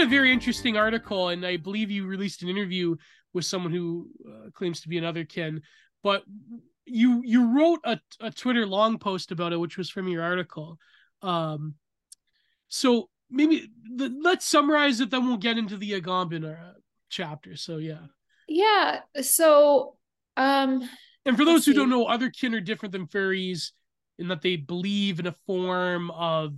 a very interesting article, and I believe you released an interview with someone who uh, claims to be another kin. But you you wrote a, a Twitter long post about it, which was from your article. Um, so maybe the, let's summarize it, then we'll get into the Agamben uh, chapter. So yeah, yeah. So um, and for those who don't know, other kin are different than furries in that they believe in a form of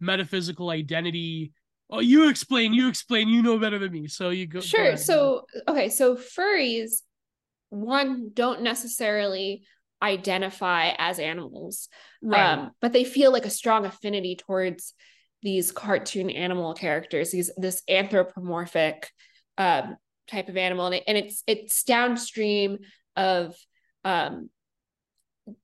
metaphysical identity. Oh, you explain, you explain, you know better than me. So you go. Sure. Go so, okay. So furries, one, don't necessarily identify as animals, right. um, but they feel like a strong affinity towards these cartoon animal characters, these, this anthropomorphic um, type of animal. And, it, and it's, it's downstream of um,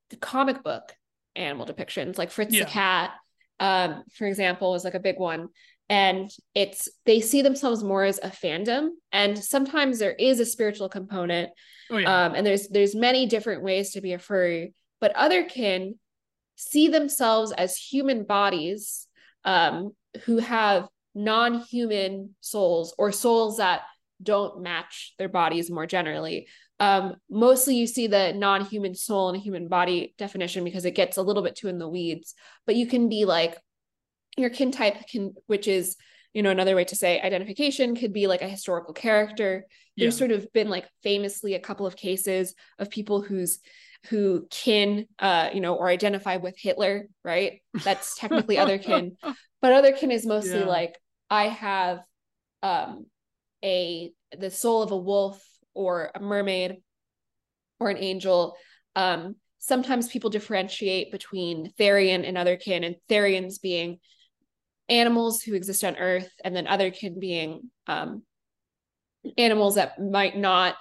the comic book animal depictions, like Fritz yeah. the cat, um, for example, was like a big one. And it's they see themselves more as a fandom, and sometimes there is a spiritual component. Oh, yeah. um, and there's there's many different ways to be a furry, but other kin see themselves as human bodies um, who have non-human souls or souls that don't match their bodies more generally um, mostly you see the non-human soul and human body definition because it gets a little bit too in the weeds. But you can be like your kin type can, which is you know another way to say identification could be like a historical character. Yeah. There's sort of been like famously a couple of cases of people whose who kin uh you know or identify with Hitler, right? That's technically other kin. But other kin is mostly yeah. like I have um a the soul of a wolf or a mermaid or an angel. Um, sometimes people differentiate between Therian and other kin, and Therians being animals who exist on Earth, and then other kin being um, animals that might not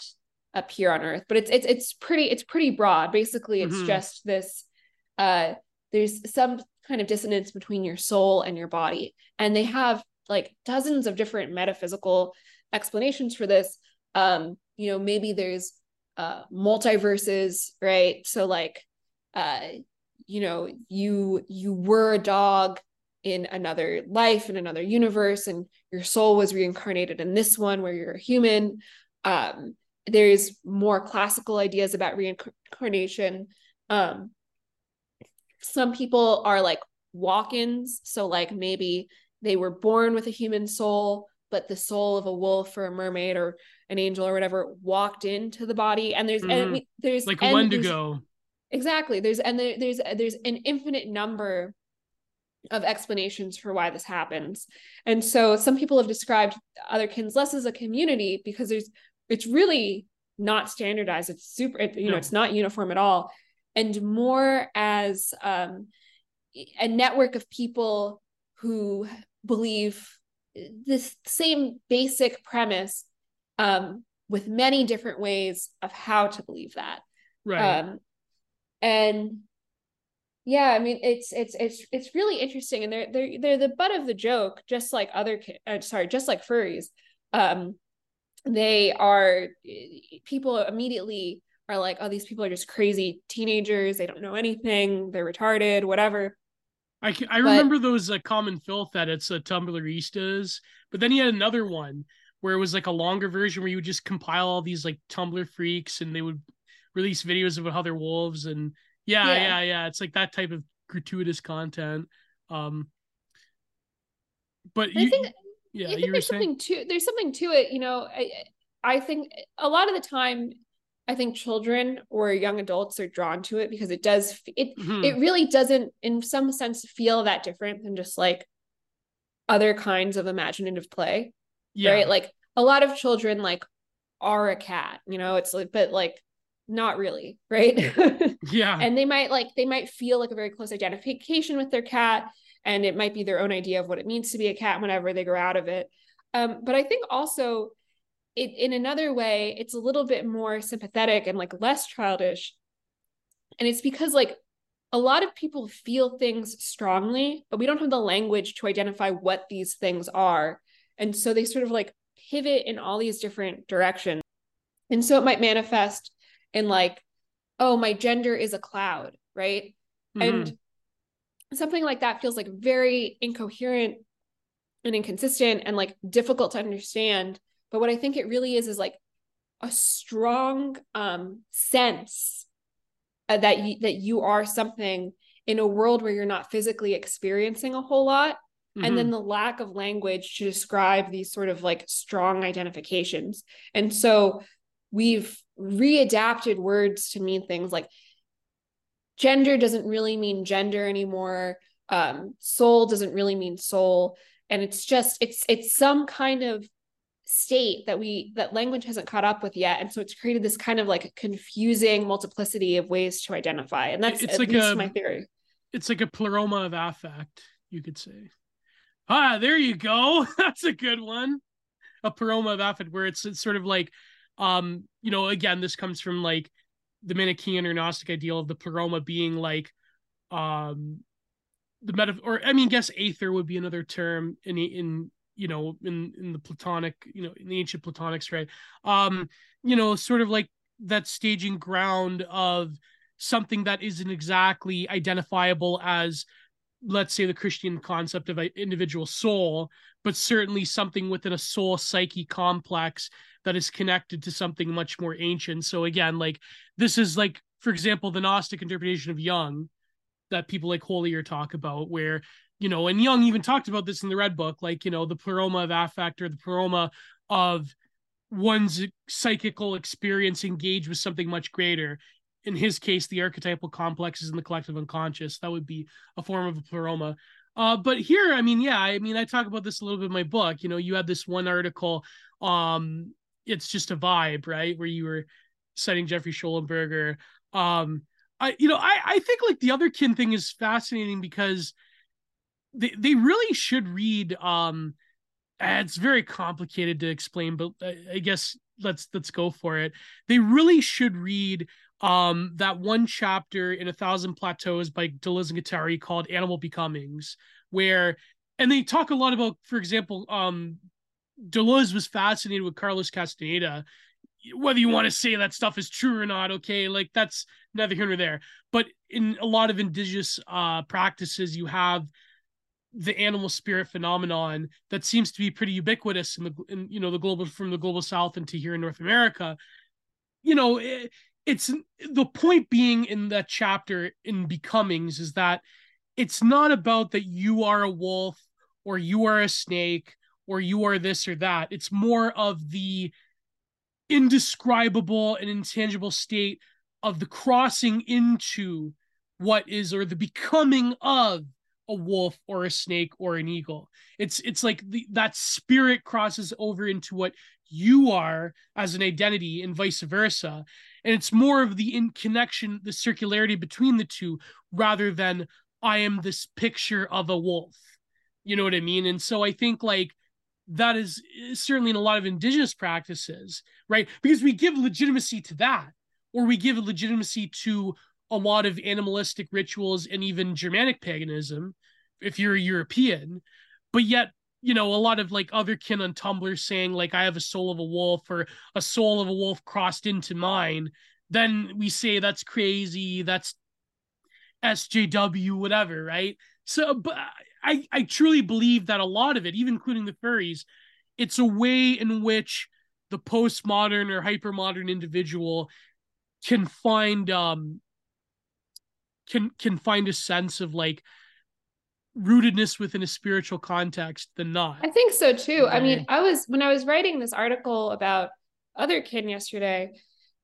appear on Earth. But it's it's it's pretty it's pretty broad. Basically, it's mm-hmm. just this. Uh, there's some kind of dissonance between your soul and your body, and they have like dozens of different metaphysical explanations for this. Um, you know maybe there's uh multiverses right so like uh you know you you were a dog in another life in another universe and your soul was reincarnated in this one where you're a human. Um there's more classical ideas about reincarnation. Um some people are like walk-ins so like maybe they were born with a human soul but the soul of a wolf or a mermaid or an angel or whatever walked into the body and there's mm-hmm. and there's like a wendigo. Exactly. There's and there, there's there's an infinite number of explanations for why this happens and so some people have described other kins less as a community because there's it's really not standardized it's super it, you no. know it's not uniform at all and more as um, a network of people who believe this same basic premise um, with many different ways of how to believe that. Right. Um, and yeah, I mean it's it's it's it's really interesting, and they're they're they're the butt of the joke, just like other uh, sorry, just like furries. Um, they are people immediately are like, oh, these people are just crazy teenagers. They don't know anything. They're retarded, whatever. I I but, remember those uh, common filth edits uh, Tumblr Eastas, but then he had another one where it was like a longer version where you would just compile all these like Tumblr freaks and they would release videos about how they're wolves and yeah, yeah, yeah, yeah. It's like that type of gratuitous content. Um but you, I think yeah, I think there's saying? something to there's something to it, you know. I I think a lot of the time I think children or young adults are drawn to it because it does it mm-hmm. it really doesn't in some sense feel that different than just like other kinds of imaginative play yeah. right like a lot of children like are a cat you know it's like but like not really right? Yeah. And they might like they might feel like a very close identification with their cat and it might be their own idea of what it means to be a cat whenever they grow out of it. Um, but i think also it in another way it's a little bit more sympathetic and like less childish. And it's because like a lot of people feel things strongly but we don't have the language to identify what these things are. And so they sort of like pivot in all these different directions. And so it might manifest in like, oh, my gender is a cloud, right? Mm-hmm. And something like that feels like very incoherent and inconsistent and like difficult to understand. But what I think it really is is like a strong um, sense uh, that you, that you are something in a world where you're not physically experiencing a whole lot. Mm-hmm. And then mm-hmm. the lack of language to describe these sort of like strong identifications. And so we've readapted words to mean things like gender doesn't really mean gender anymore. Um, soul doesn't really mean soul. And it's just it's it's some kind of state that we that language hasn't caught up with yet. And so it's created this kind of like confusing multiplicity of ways to identify. And that's it's at like least a, my theory. it's like a pleroma of affect you could say. Ah there you go. That's a good one. A pleroma of affect where it's, it's sort of like um you know again this comes from like the manichaean or gnostic ideal of the pleroma being like um the meta or I mean, guess aether would be another term in in you know in in the Platonic you know in the ancient Platonics, right? Um, you know, sort of like that staging ground of something that isn't exactly identifiable as let's say the christian concept of an individual soul but certainly something within a soul psyche complex that is connected to something much more ancient so again like this is like for example the gnostic interpretation of jung that people like Hoeller talk about, where you know, and Jung even talked about this in the Red Book, like you know, the pleroma of affect or the pleroma of one's psychical experience engaged with something much greater. In his case, the archetypal complexes in the collective unconscious. That would be a form of a pleroma. Uh, but here, I mean, yeah, I mean, I talk about this a little bit in my book. You know, you had this one article, um, it's just a vibe, right? Where you were citing Jeffrey Schollenberger. Um, I you know I I think like the other kin thing is fascinating because they they really should read um it's very complicated to explain but I, I guess let's let's go for it. They really should read um that one chapter in a thousand plateaus by Deleuze and Guattari called Animal Becomings where and they talk a lot about for example um Deleuze was fascinated with Carlos Castaneda whether you want to say that stuff is true or not, okay, like that's neither here nor there. But in a lot of indigenous uh, practices, you have the animal spirit phenomenon that seems to be pretty ubiquitous in the in you know the global from the global south into here in North America. You know, it, it's the point being in that chapter in Becomings is that it's not about that you are a wolf or you are a snake or you are this or that. It's more of the indescribable and intangible state of the crossing into what is or the becoming of a wolf or a snake or an eagle. It's it's like the, that spirit crosses over into what you are as an identity and vice versa. And it's more of the in connection the circularity between the two rather than i am this picture of a wolf. You know what i mean? And so i think like that is eh, certainly in a lot of indigenous practices, right? Because we give legitimacy to that, or we give legitimacy to a lot of animalistic rituals and even Germanic paganism, if you're a European, but yet, you know, a lot of like other kin on Tumblr saying, like, I have a soul of a wolf or a soul of a wolf crossed into mine, then we say that's crazy, that's SJW, whatever, right? So, but I, I truly believe that a lot of it, even including the furries, it's a way in which the postmodern or hypermodern individual can find um can can find a sense of like rootedness within a spiritual context than not. I think so too. I mean, I was when I was writing this article about other kin yesterday,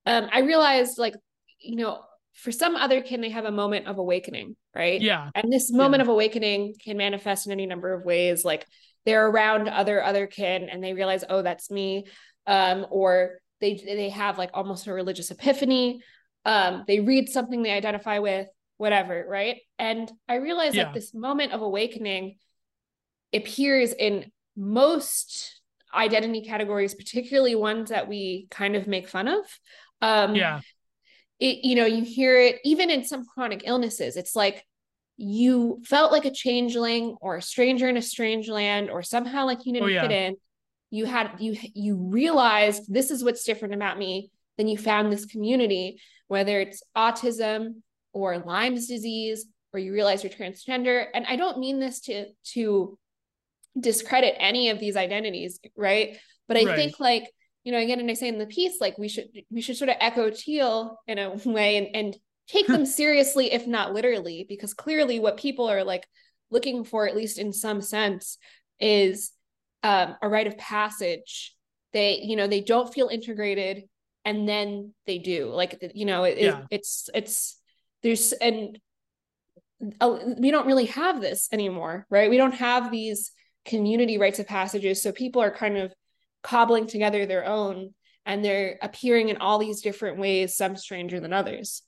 um, I realized like, you know, for some other kin, they have a moment of awakening, right? Yeah. And this moment yeah. of awakening can manifest in any number of ways. Like they're around other other kin and they realize, oh, that's me. Um, or they they have like almost a religious epiphany. Um, they read something they identify with, whatever, right? And I realize yeah. that this moment of awakening appears in most identity categories, particularly ones that we kind of make fun of. Um, yeah it, you know, you hear it even in some chronic illnesses. It's like you felt like a changeling or a stranger in a strange land, or somehow like you didn't oh, yeah. fit in. You had you you realized this is what's different about me. Then you found this community, whether it's autism or Lyme's disease, or you realize you're transgender. And I don't mean this to to discredit any of these identities, right? But I right. think like, you know, again, and I say in the piece, like we should we should sort of echo Teal in a way and, and take them seriously, if not literally, because clearly what people are like looking for, at least in some sense, is um, a rite of passage. They, you know, they don't feel integrated and then they do like you know it, yeah. it, it's it's there's and uh, we don't really have this anymore right we don't have these community rites of passages so people are kind of cobbling together their own and they're appearing in all these different ways some stranger than others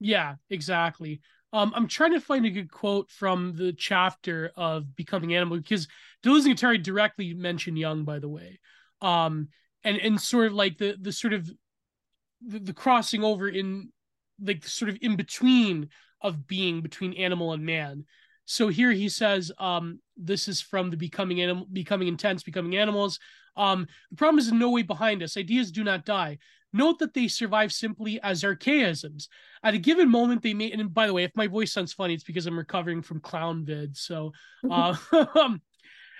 yeah exactly um, I'm trying to find a good quote from the chapter of Becoming Animal because Deleuze and Guattari directly mention Jung, by the way. Um, and and sort of like the the sort of the, the crossing over in like sort of in between of being between animal and man. So here he says, um, this is from the becoming animal, becoming intense, becoming animals. Um, the problem is in no way behind us. Ideas do not die. Note that they survive simply as archaisms. At a given moment, they may. And by the way, if my voice sounds funny, it's because I'm recovering from clown vid. So, uh, um,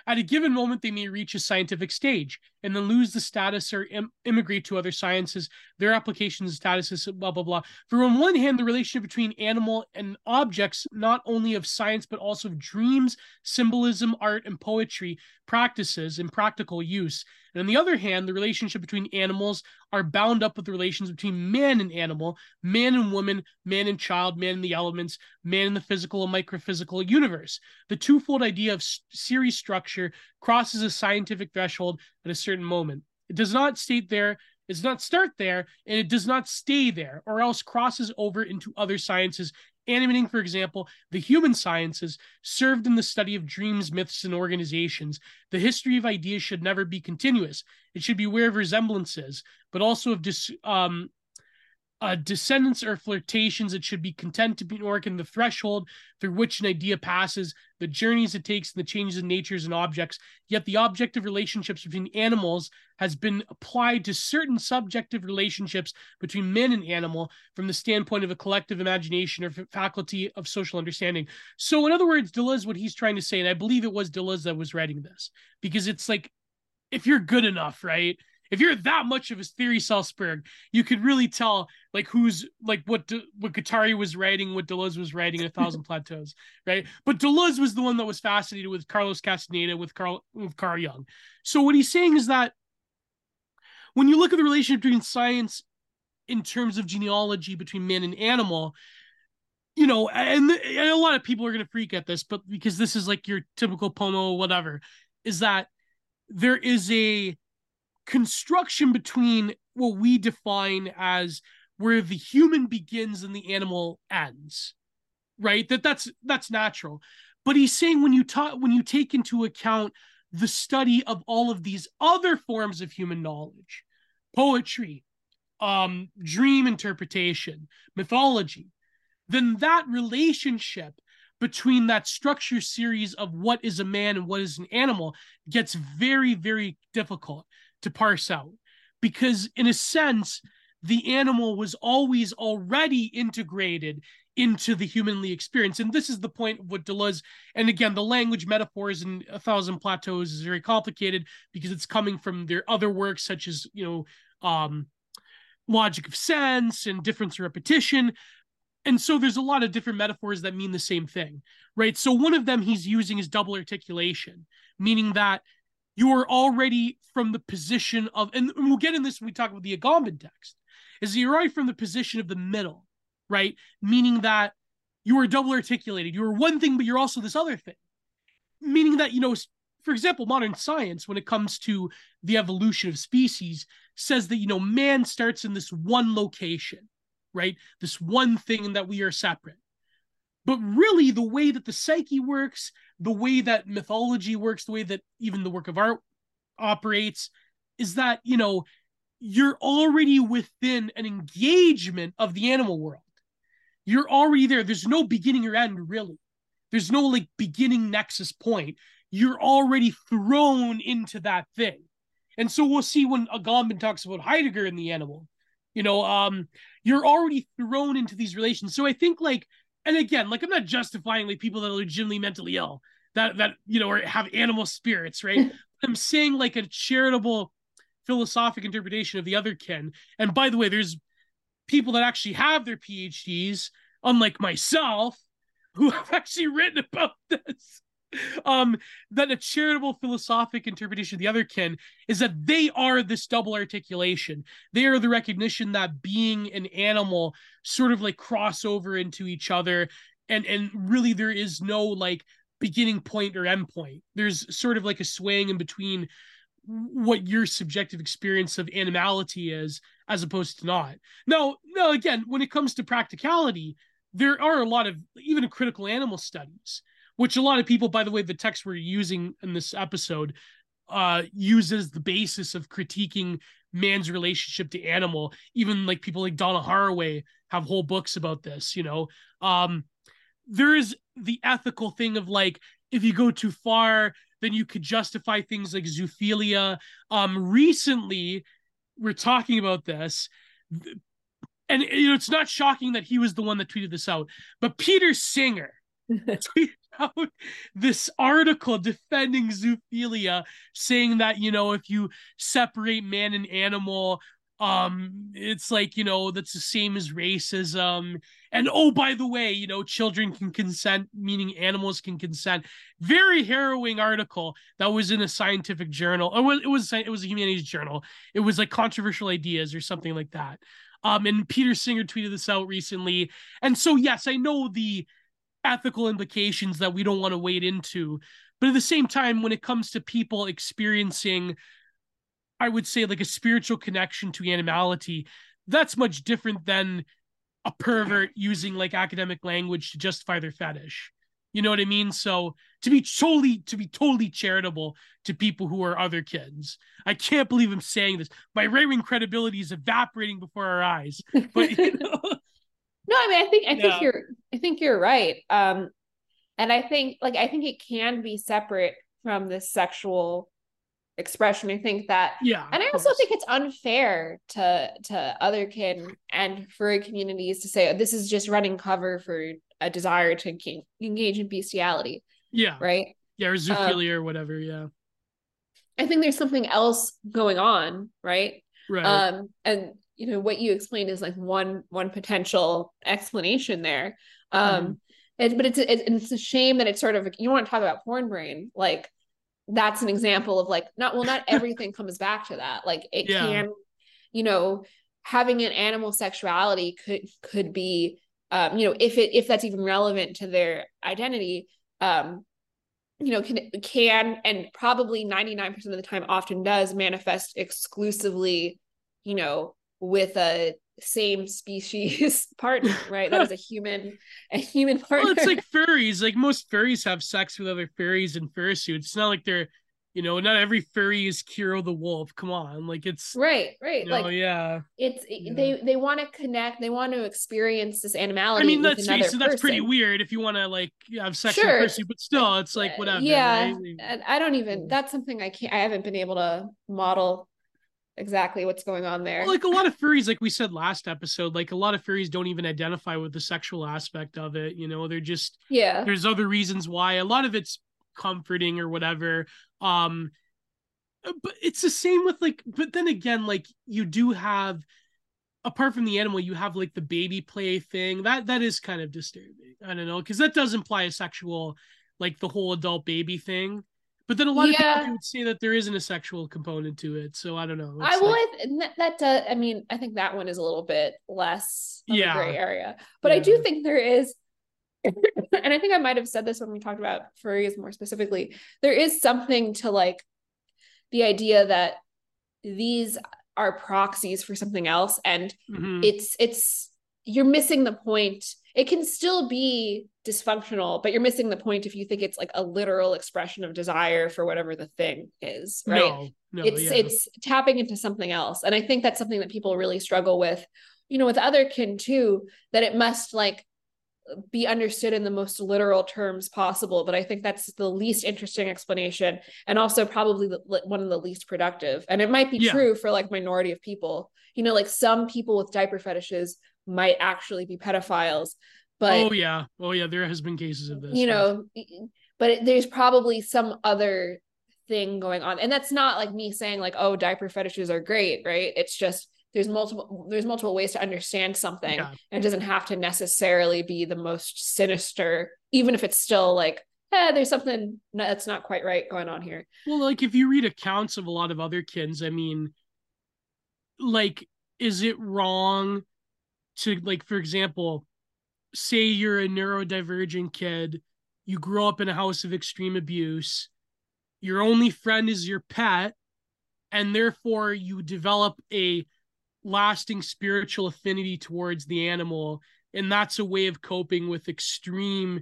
at a given moment, they may reach a scientific stage and then lose the status or Im- immigrate to other sciences. Their applications statuses, blah, blah, blah. For on one hand, the relationship between animal and objects, not only of science, but also of dreams, symbolism, art, and poetry practices and practical use and on the other hand, the relationship between animals are bound up with the relations between man and animal, man and woman, man and child, man and the elements, man and the physical and microphysical universe. The twofold idea of series structure crosses a scientific threshold at a certain moment. It does not state there it does not start there and it does not stay there or else crosses over into other sciences animating, for example, the human sciences served in the study of dreams, myths, and organizations. The history of ideas should never be continuous. It should be aware of resemblances, but also of dis, um, uh, descendants or flirtations, it should be content to be work in the threshold through which an idea passes, the journeys it takes, and the changes in natures and objects. Yet the objective relationships between animals has been applied to certain subjective relationships between man and animal from the standpoint of a collective imagination or faculty of social understanding. So, in other words, Deleuze, what he's trying to say, and I believe it was Deleuze that was writing this, because it's like, if you're good enough, right? If you're that much of a theory Salzburg, you could really tell like who's like what De, what Guattari was writing, what Deleuze was writing in A Thousand Plateaus, right? But Deleuze was the one that was fascinated with Carlos Castaneda, with Carl with Carl Jung. So what he's saying is that when you look at the relationship between science in terms of genealogy between man and animal, you know, and, and a lot of people are going to freak at this, but because this is like your typical pomo, whatever, is that there is a construction between what we define as where the human begins and the animal ends right? That that's that's natural. But he's saying when you talk when you take into account the study of all of these other forms of human knowledge poetry um dream interpretation mythology then that relationship between that structure series of what is a man and what is an animal gets very very difficult to parse out. Because in a sense the animal was always already integrated into the humanly experience and this is the point of what deleuze and again the language metaphors in a thousand plateaus is very complicated because it's coming from their other works such as you know um logic of sense and difference of repetition. And so there's a lot of different metaphors that mean the same thing right? So one of them he's using is double articulation meaning that you are already from the position of, and we'll get in this when we talk about the Agamben text, is you're already from the position of the middle, right? Meaning that you are double articulated. You're one thing, but you're also this other thing. Meaning that, you know, for example, modern science, when it comes to the evolution of species, says that, you know, man starts in this one location, right? This one thing that we are separate. But really, the way that the psyche works, the way that mythology works, the way that even the work of art operates, is that, you know, you're already within an engagement of the animal world. You're already there. There's no beginning or end, really. There's no like beginning nexus point. You're already thrown into that thing. And so we'll see when Agamben talks about Heidegger and the animal. You know, um, you're already thrown into these relations. So I think like and again, like I'm not justifying like people that are legitimately mentally ill. that that you know or have animal spirits right i'm saying like a charitable philosophic interpretation of the other kin and by the way there's people that actually have their phds unlike myself who have actually written about this um that a charitable philosophic interpretation of the other kin is that they are this double articulation. They are the recognition that being an animal sort of like cross over into each other and and really there is no like beginning point or end point. There's sort of like a swaying in between what your subjective experience of animality is as opposed to not. Now no again when it comes to practicality there are a lot of even critical animal studies which a lot of people, by the way, the text we're using in this episode uh uses the basis of critiquing man's relationship to animal. Even like people like Donna Haraway have whole books about this, you know. Um there is the ethical thing of like if you go too far, then you could justify things like zoophilia. Um recently we're talking about this and you know it's not shocking that he was the one that tweeted this out, but Peter Singer tweeted out this article defending zoophilia, saying that you know if you separate man and animal, um, it's like you know that's the same as racism. And oh, by the way, you know children can consent, meaning animals can consent. Very harrowing article that was in a scientific journal. It was it was it was a humanities journal. It was like controversial ideas or something like that. Um, and Peter Singer tweeted this out recently. And so, yes, I know the ethical implications that we don't want to wade into. But at the same time, when it comes to people experiencing, I would say, like a spiritual connection to animality, that's much different than a pervert using like academic language to justify their fetish. You know what I mean? So to be totally to be totally charitable to people who are other kids. I can't believe I'm saying this. My right wing credibility is evaporating before our eyes. But you know, no, I mean, I think I think yeah. you're I think you're right. Um, and I think like I think it can be separate from the sexual expression. I think that yeah, and I also course. think it's unfair to to other kin and furry communities to say oh, this is just running cover for a desire to engage in bestiality. Yeah. Right. Yeah, or zoophilia um, or whatever. Yeah. I think there's something else going on, right? Right. Um, and you know what you explained is like one one potential explanation there um mm. it, but it's it's a shame that it's sort of you want to talk about porn brain like that's an example of like not well not everything comes back to that like it yeah. can you know having an animal sexuality could could be um you know if it if that's even relevant to their identity um you know can can and probably 99% of the time often does manifest exclusively you know with a same species partner, right? That is a human, a human partner. Well, it's like furries. Like most furries have sex with other furries in fursuits. It's not like they're, you know, not every furry is Kero the wolf. Come on, like it's right, right. You know, like yeah, it's yeah. they they want to connect. They want to experience this animality. I mean, that's so that's person. pretty weird if you want to like have sex sure. with a fursuit, but still, it's like uh, whatever. Yeah, right? I don't even. That's something I can't. I haven't been able to model exactly what's going on there. Like a lot of furries, like we said last episode, like a lot of furries don't even identify with the sexual aspect of it. You know, they're just yeah. There's other reasons why. A lot of it's comforting or whatever. Um, but it's the same with like. But then again, like you do have. Apart from the animal, you have like the baby play thing. That that is kind of disturbing. I don't know because that does imply a sexual, like the whole adult baby thing. But then a lot yeah. of people would say that there isn't a sexual component to it. So I don't know. It's I will. Like... that, does. I mean, I think that one is a little bit less yeah. gray area. But yeah. I do think there is, and I think I might have said this when we talked about furries more specifically. There is something to like the idea that these are proxies for something else, and mm-hmm. it's it's you're missing the point. It can still be dysfunctional, but you're missing the point if you think it's like a literal expression of desire for whatever the thing is, right? No, no, it's yeah. it's tapping into something else. And I think that's something that people really struggle with, you know, with other kin too, that it must like be understood in the most literal terms possible but i think that's the least interesting explanation and also probably the, one of the least productive and it might be yeah. true for like minority of people you know like some people with diaper fetishes might actually be pedophiles but oh yeah, oh yeah, there has been cases of this. You know, but there's probably some other thing going on. And that's not like me saying like oh diaper fetishes are great right? It's just there's multiple there's multiple ways to understand something yeah. and it doesn't have to necessarily be the most sinister even if it's still like eh, there's something that's not quite right going on here. Well like if you read accounts of a lot of other kids i mean like is it wrong to like for example say you're a neurodivergent kid you grow up in a house of extreme abuse your only friend is your pet and therefore you develop a lasting spiritual affinity towards the animal and that's a way of coping with extreme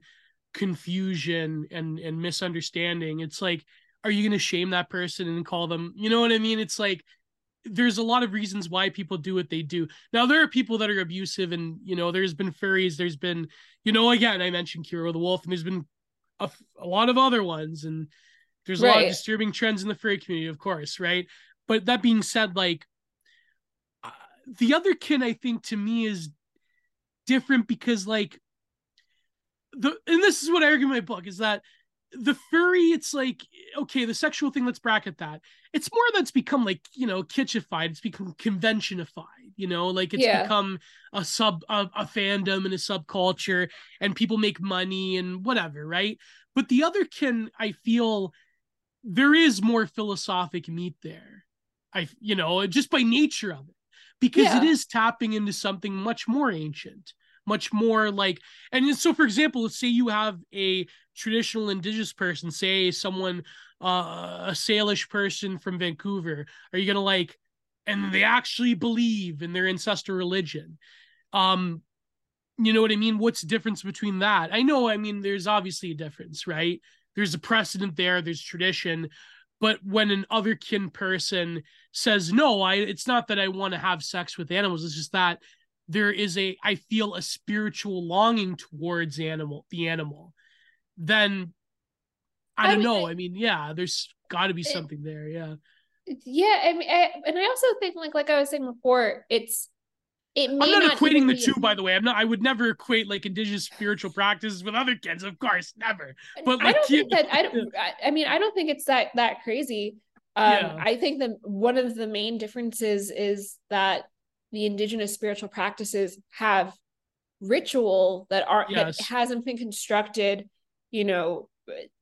confusion and and misunderstanding. It's like are you going to shame that person and call them you know what i mean? It's like there's a lot of reasons why people do what they do now there are people that are abusive and you know there's been furries there's been you know again i mentioned kira the wolf and there's been a, a lot of other ones and there's a right. lot of disturbing trends in the furry community of course right but that being said like uh, the other kin i think to me is different because like the and this is what i argue in my book is that the furry it's like okay the sexual thing let's bracket that. It's more that's become like you know kitschified it's become conventionified you know? Like it's yeah. become a sub a, a fandom and a subculture and people make money and whatever right? But the other kin i feel there is more philosophic meat there i you know just by nature of it. Because yeah. it is tapping into something much more ancient much more like and so for example let's say you have a traditional indigenous person say someone uh, a salish person from vancouver are you gonna like and they actually believe in their ancestral religion. Um you know what i mean? What's the difference between that? I know i mean there's obviously a difference right? There's a precedent there there's tradition but when an other kin person says no i it's not that i want to have sex with animals it's just that there is a i feel a spiritual longing towards animal the animal then i, don't know i mean yeah there's got to be something there yeah yeah I mean, I, and i also think like like i was saying before it's it I'm not, not equating the two, by the way. I'm not. I would never equate like indigenous spiritual practices with other kids, of course, never. But like, I don't think that. I don't. I mean, I don't think it's that that crazy. Um, yeah. I think that one of the main differences is that the indigenous spiritual practices have ritual that are yes. that hasn't been constructed, you know,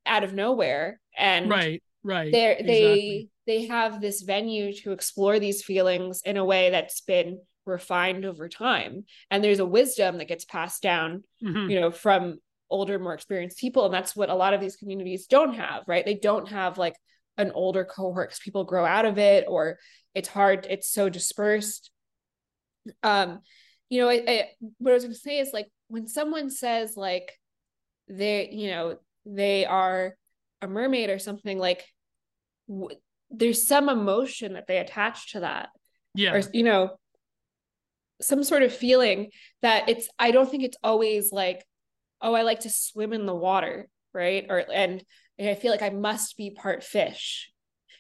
out of nowhere, and right, right, they exactly. they they have this venue to explore these feelings in a way that's been refined over time. And there's a wisdom that gets passed down mm-hmm. you know from older more experienced people. And that's what a lot of these communities don't have right? They don't have like an older cohort because people grow out of it or it's hard it's so dispersed. Um you know I, I, what i was going to say is like when someone says like they you know they are a mermaid or something like w- there's some emotion that they attach to that. Yeah. Or you know some sort of feeling that it's i don't think it's always like oh i like to swim in the water right? Or and, and i feel like i must be part fish.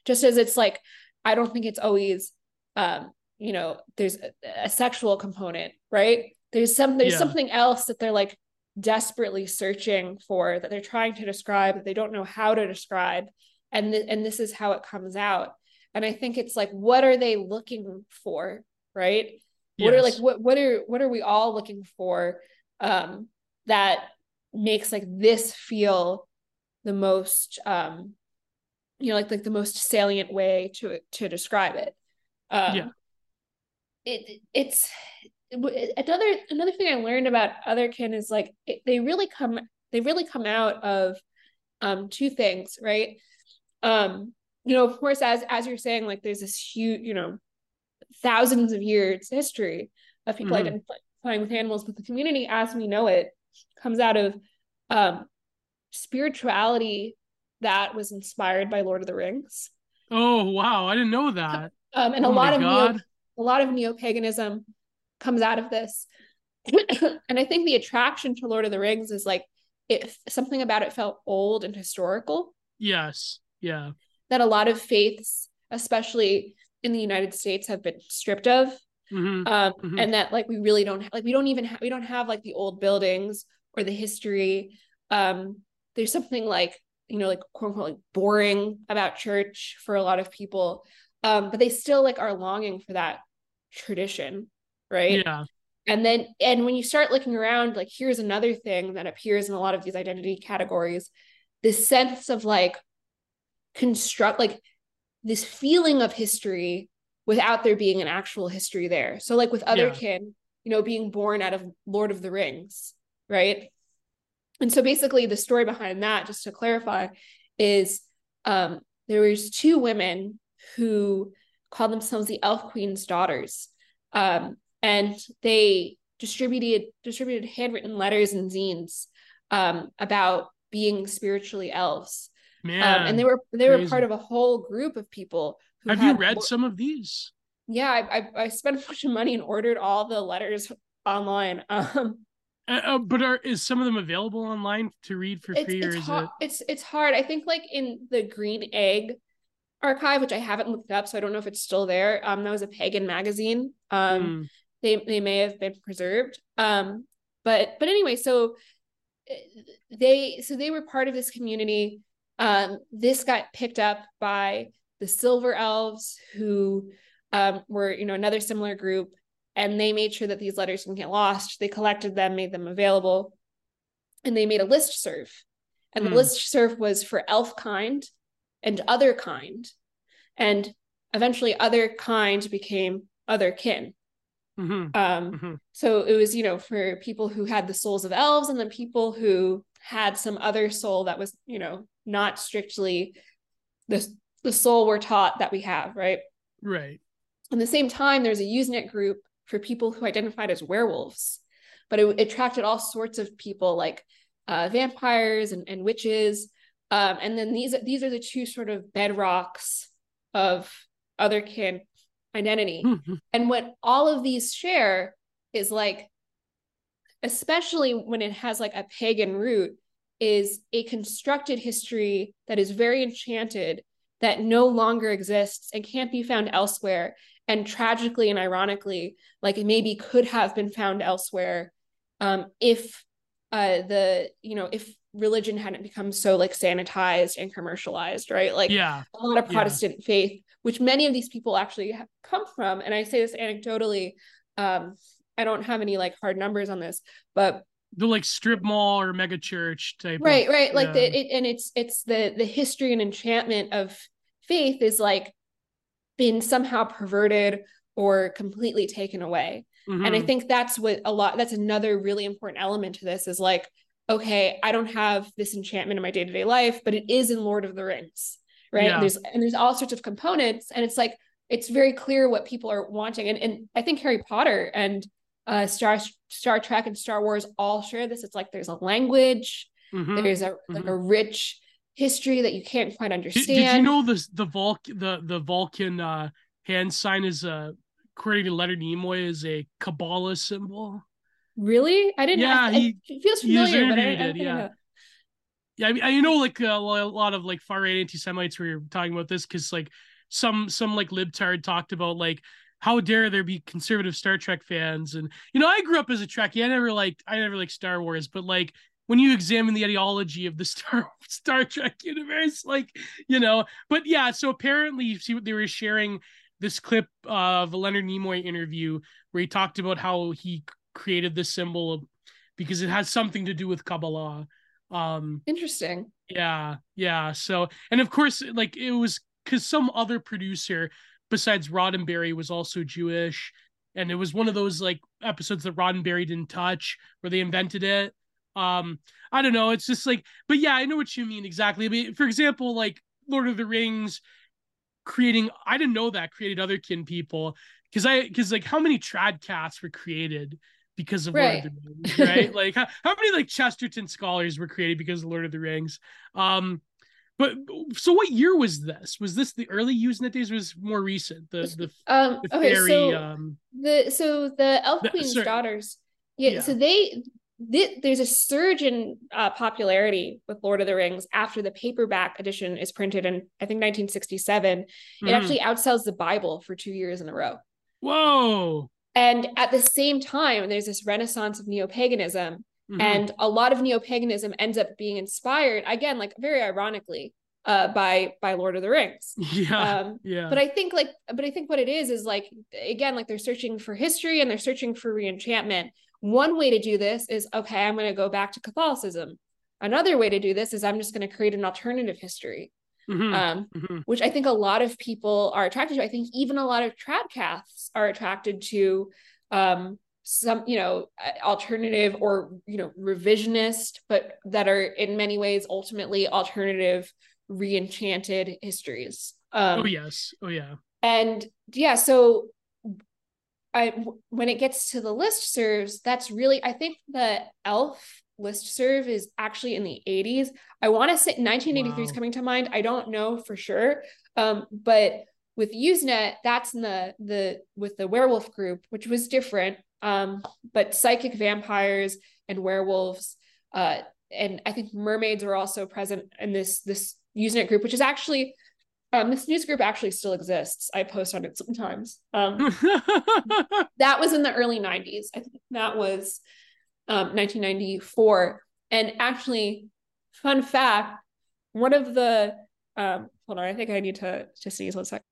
Just as it's like i don't think it's always um you know there's a, a sexual component right? There's some there's yeah. something else that they're like desperately searching for that they're trying to describe that they don't know how to describe. And th- and this is how it comes out. And i think it's like what are they looking for right? What are like what what are what are we all looking for um that makes like this feel the most um you know like like the most salient way to to describe it? Um yeah. it it's another another thing i learned about otherkin is like it, they really come they really come out of um two things right um you know of course as as you're saying like there's this huge you know thousands of years history of people mm-hmm. identifying with animals, but the community as we know it comes out of um, spirituality that was inspired by Lord of the Rings. Oh wow, I didn't know that. Um, and oh a lot of neo, a lot of neo paganism comes out of this, and I think the attraction to Lord of the Rings is like it something about it felt old and historical. Yes, yeah. That a lot of faiths, especially in the United States have been stripped of. Mm-hmm. Um, mm-hmm. and that like we really don't have, like we don't even have we don't have like the old buildings or the history. Um, there's something like you know, like quote unquote like boring about church for a lot of people. Um, but they still like are longing for that tradition, right? Yeah. And then and when you start looking around, like here's another thing that appears in a lot of these identity categories, this sense of like construct like this feeling of history without there being an actual history there. So like with otherkin, yeah. you know, being born out of Lord of the Rings, right? And so basically the story behind that, just to clarify, is um, there was two women who called themselves the Elf Queen's daughters. Um, and they distributed distributed handwritten letters and zines um, about being spiritually elves. Man, um, and they were they crazy. were part of a whole group of people. Have you read some of these? Yeah, I, I, I spent a bunch of money and ordered all the letters online. Um, uh, uh, but are is some of them available online to read for free, it's, or is ha- it? It's it's hard. I think like in the Green Egg archive, which I haven't looked up, so I don't know if it's still there. Um, that was a pagan magazine. Um, mm. They they may have been preserved. Um, but but anyway, so eh, they so they were part of this community. Um, this got picked up by the Silver Elves, who um, were you know another similar group and they made sure that these letters didn't get lost. They collected them, made them available, and they made a list serve. And mm. the hmm. list serve was for elf kind and other kind. And eventually other kind became other kin. Mm-hmm. Um, mm-hmm. So it was, you know, for people who had the souls of elves and then people who had some other soul that was, you know, not strictly the, the soul we're taught that we have, right? Right. At the same time, there's a Usenet group for people who identified as werewolves, but it, it attracted all sorts of people like uh, vampires and, and witches. Um, and then these these are the two sort of bedrocks of otherkin identity. Mm-hmm. And what all of these share is like, especially when it has like a pagan root, is a constructed history that is very enchanted that no longer exists and can't be found elsewhere and tragically and ironically like it maybe could have been found elsewhere um, if uh, the you know if religion hadn't become so like sanitized and commercialized right like yeah a lot of protestant yeah. faith which many of these people actually have come from and i say this anecdotally um i don't have any like hard numbers on this but the like strip mall or mega church type right of, right like the it, and it's it's the the history and enchantment of faith is like been somehow perverted or completely taken away. Mm-hmm. And I mm-hmm. think that's what a lot that's another really important element to this is like, okay, I don't have this enchantment in my day-to-day life, but it is in Lord of the Rings. Right. Yeah. And there's and there's all sorts of components. And it's like it's very clear what people are wanting. And and I think Harry Potter and uh Star Star Trek and Star Wars all share this. It's like there's a language, mm-hmm. there's a like mm-hmm. a rich history that you can't quite understand. Did, did you know the the Vulc the the Vulcan uh, hand sign is a according to Leonard Nimoy is a Kabbalah symbol? Really? I didn't. Yeah, I, he it feels familiar, but I, did, I, yeah. Yeah, I I know like a lot of like far right anti-Semites were talking about this because like some some like libtard talked about like how dare there be conservative Star Trek fans and you know I grew up as a Trekkie I never like I never like Star Wars but like when you examine the ideology of the Star Star Trek universe, like you know. But yeah, so apparently, you see what they were sharing this clip of a Leonard Nimoy interview where he talked about how he created this symbol because it has something to do with Kabbalah. Um, Interesting. Yeah, yeah. So, and of course, like it was because some other producer besides Roddenberry was also Jewish, and it was one of those like episodes that Roddenberry didn't touch where they invented it um, I don't know. It's just like, but yeah, I know what you mean exactly. I mean, for example, like Lord of the Rings creating, I didn't know that created other kin people because I because like how many trad casts were created because of right. Lord of the Rings, right? like how, how many like Chesterton scholars were created because of Lord of the Rings? Um, but so what year was this? Was this the early Usenet days? Was more recent? The the, um, the okay, fairy, so um, the so the Elf Queen's the, daughters. Yeah, yeah, so they th- there's a surge in uh, popularity with Lord of the Rings after the paperback edition is printed in I think 1967. Mm. It actually outsells the Bible for two years in a row. Whoa! And at the same time, there's this renaissance of neo paganism, Mm-hmm. And a lot of neo-paganism ends up being inspired, again, like very ironically, uh, by by Lord of the Rings. Yeah. Um, yeah. But I think like, but I think what it is is like again, like they're searching for history and they're searching for reenchantment. One way to do this is okay, I'm going to go back to Catholicism. Another way to do this is I'm just going to create an alternative history. Mm-hmm. Um, mm-hmm. which I think a lot of people are attracted to. I think even a lot of tradcaths are attracted to um, some, you know, alternative or you know revisionist, but that are in many ways ultimately alternative, reenchanted histories. Um, oh yes, oh yeah, and yeah. So, I when it gets to the list serves, that's really I think the elf list serve is actually in the 80s. I want to say 1983 wow. is coming to mind. I don't know for sure. Um, but with Usenet, that's in the the with the werewolf group, which was different. Um, but psychic vampires and werewolves, uh, and I think mermaids were also present in this this Usenet group, which is actually um, this news group actually still exists. I post on it sometimes. Um, that was in the early 90s. I think that was um, 1994. And actually, fun fact, one of the um, hold on, I think I need to to sneeze one sec.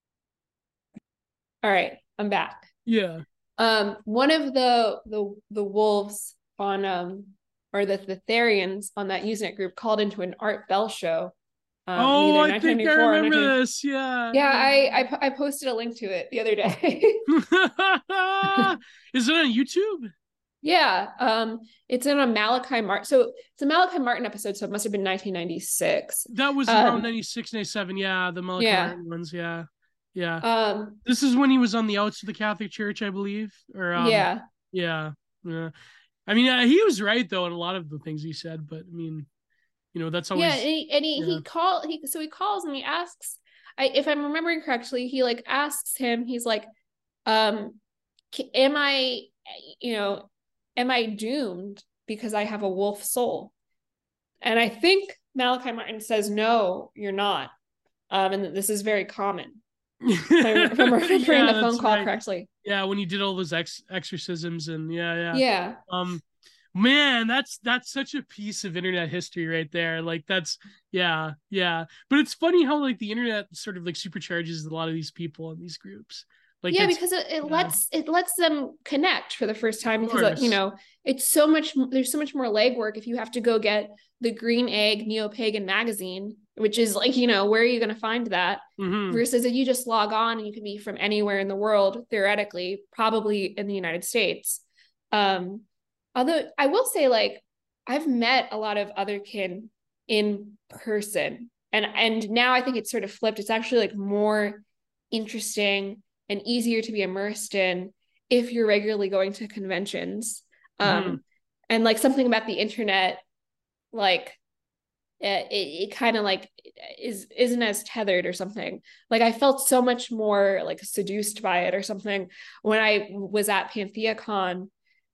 All right, I'm back. Yeah. Um, one of the the the wolves on um or the the Therians on that Usenet group called into an Art Bell show. Um, oh, I think I remember 19... this. Yeah. Yeah, I, I I posted a link to it the other day. Is it on YouTube? Yeah, um, it's in a Malachi Martin. So it's a Malachi Martin episode, so it must have been 1996. That was around um, 96, 97. Yeah, the Malachi yeah. Martin ones. Yeah, yeah. Um, this is when he was on the outs of the Catholic Church, I believe. Or um, yeah, yeah, yeah. I mean, uh, he was right though in a lot of the things he said, but I mean, you know, that's always yeah. And he, and he, yeah. he call he so he calls and he asks. I if I'm remembering correctly, he like asks him. He's like, um, am I, you know am I doomed because I have a wolf soul? And I think Malachi Martin says, no, you're not. Um, and this is very common. if I'm remembering yeah, the phone call right. correctly. Yeah, when you did all those ex- exorcisms and yeah, yeah. Yeah. Um man, that's that's such a piece of internet history right there. Like that's yeah, yeah. But it's funny how like the internet sort of like supercharges a lot of these people in these groups. Like yeah, because it, it lets it lets them connect for the first time because uh, you know it's so much there's so much more legwork if you have to go get the Green Egg Neo Pagan magazine, which is like you know where are you going to find that mm-hmm. versus if you just log on and you can be from anywhere in the world theoretically, probably in the United States. Um, although I will say like I've met a lot of other kin in person and and now I think it's sort of flipped. It's actually like more interesting and easier to be immersed in if you're regularly going to conventions. Um, mm-hmm. And like something about the internet, like it, it, kind of like is isn't as tethered or something. Like I felt so much more like seduced by it or something when I was at PantheaCon.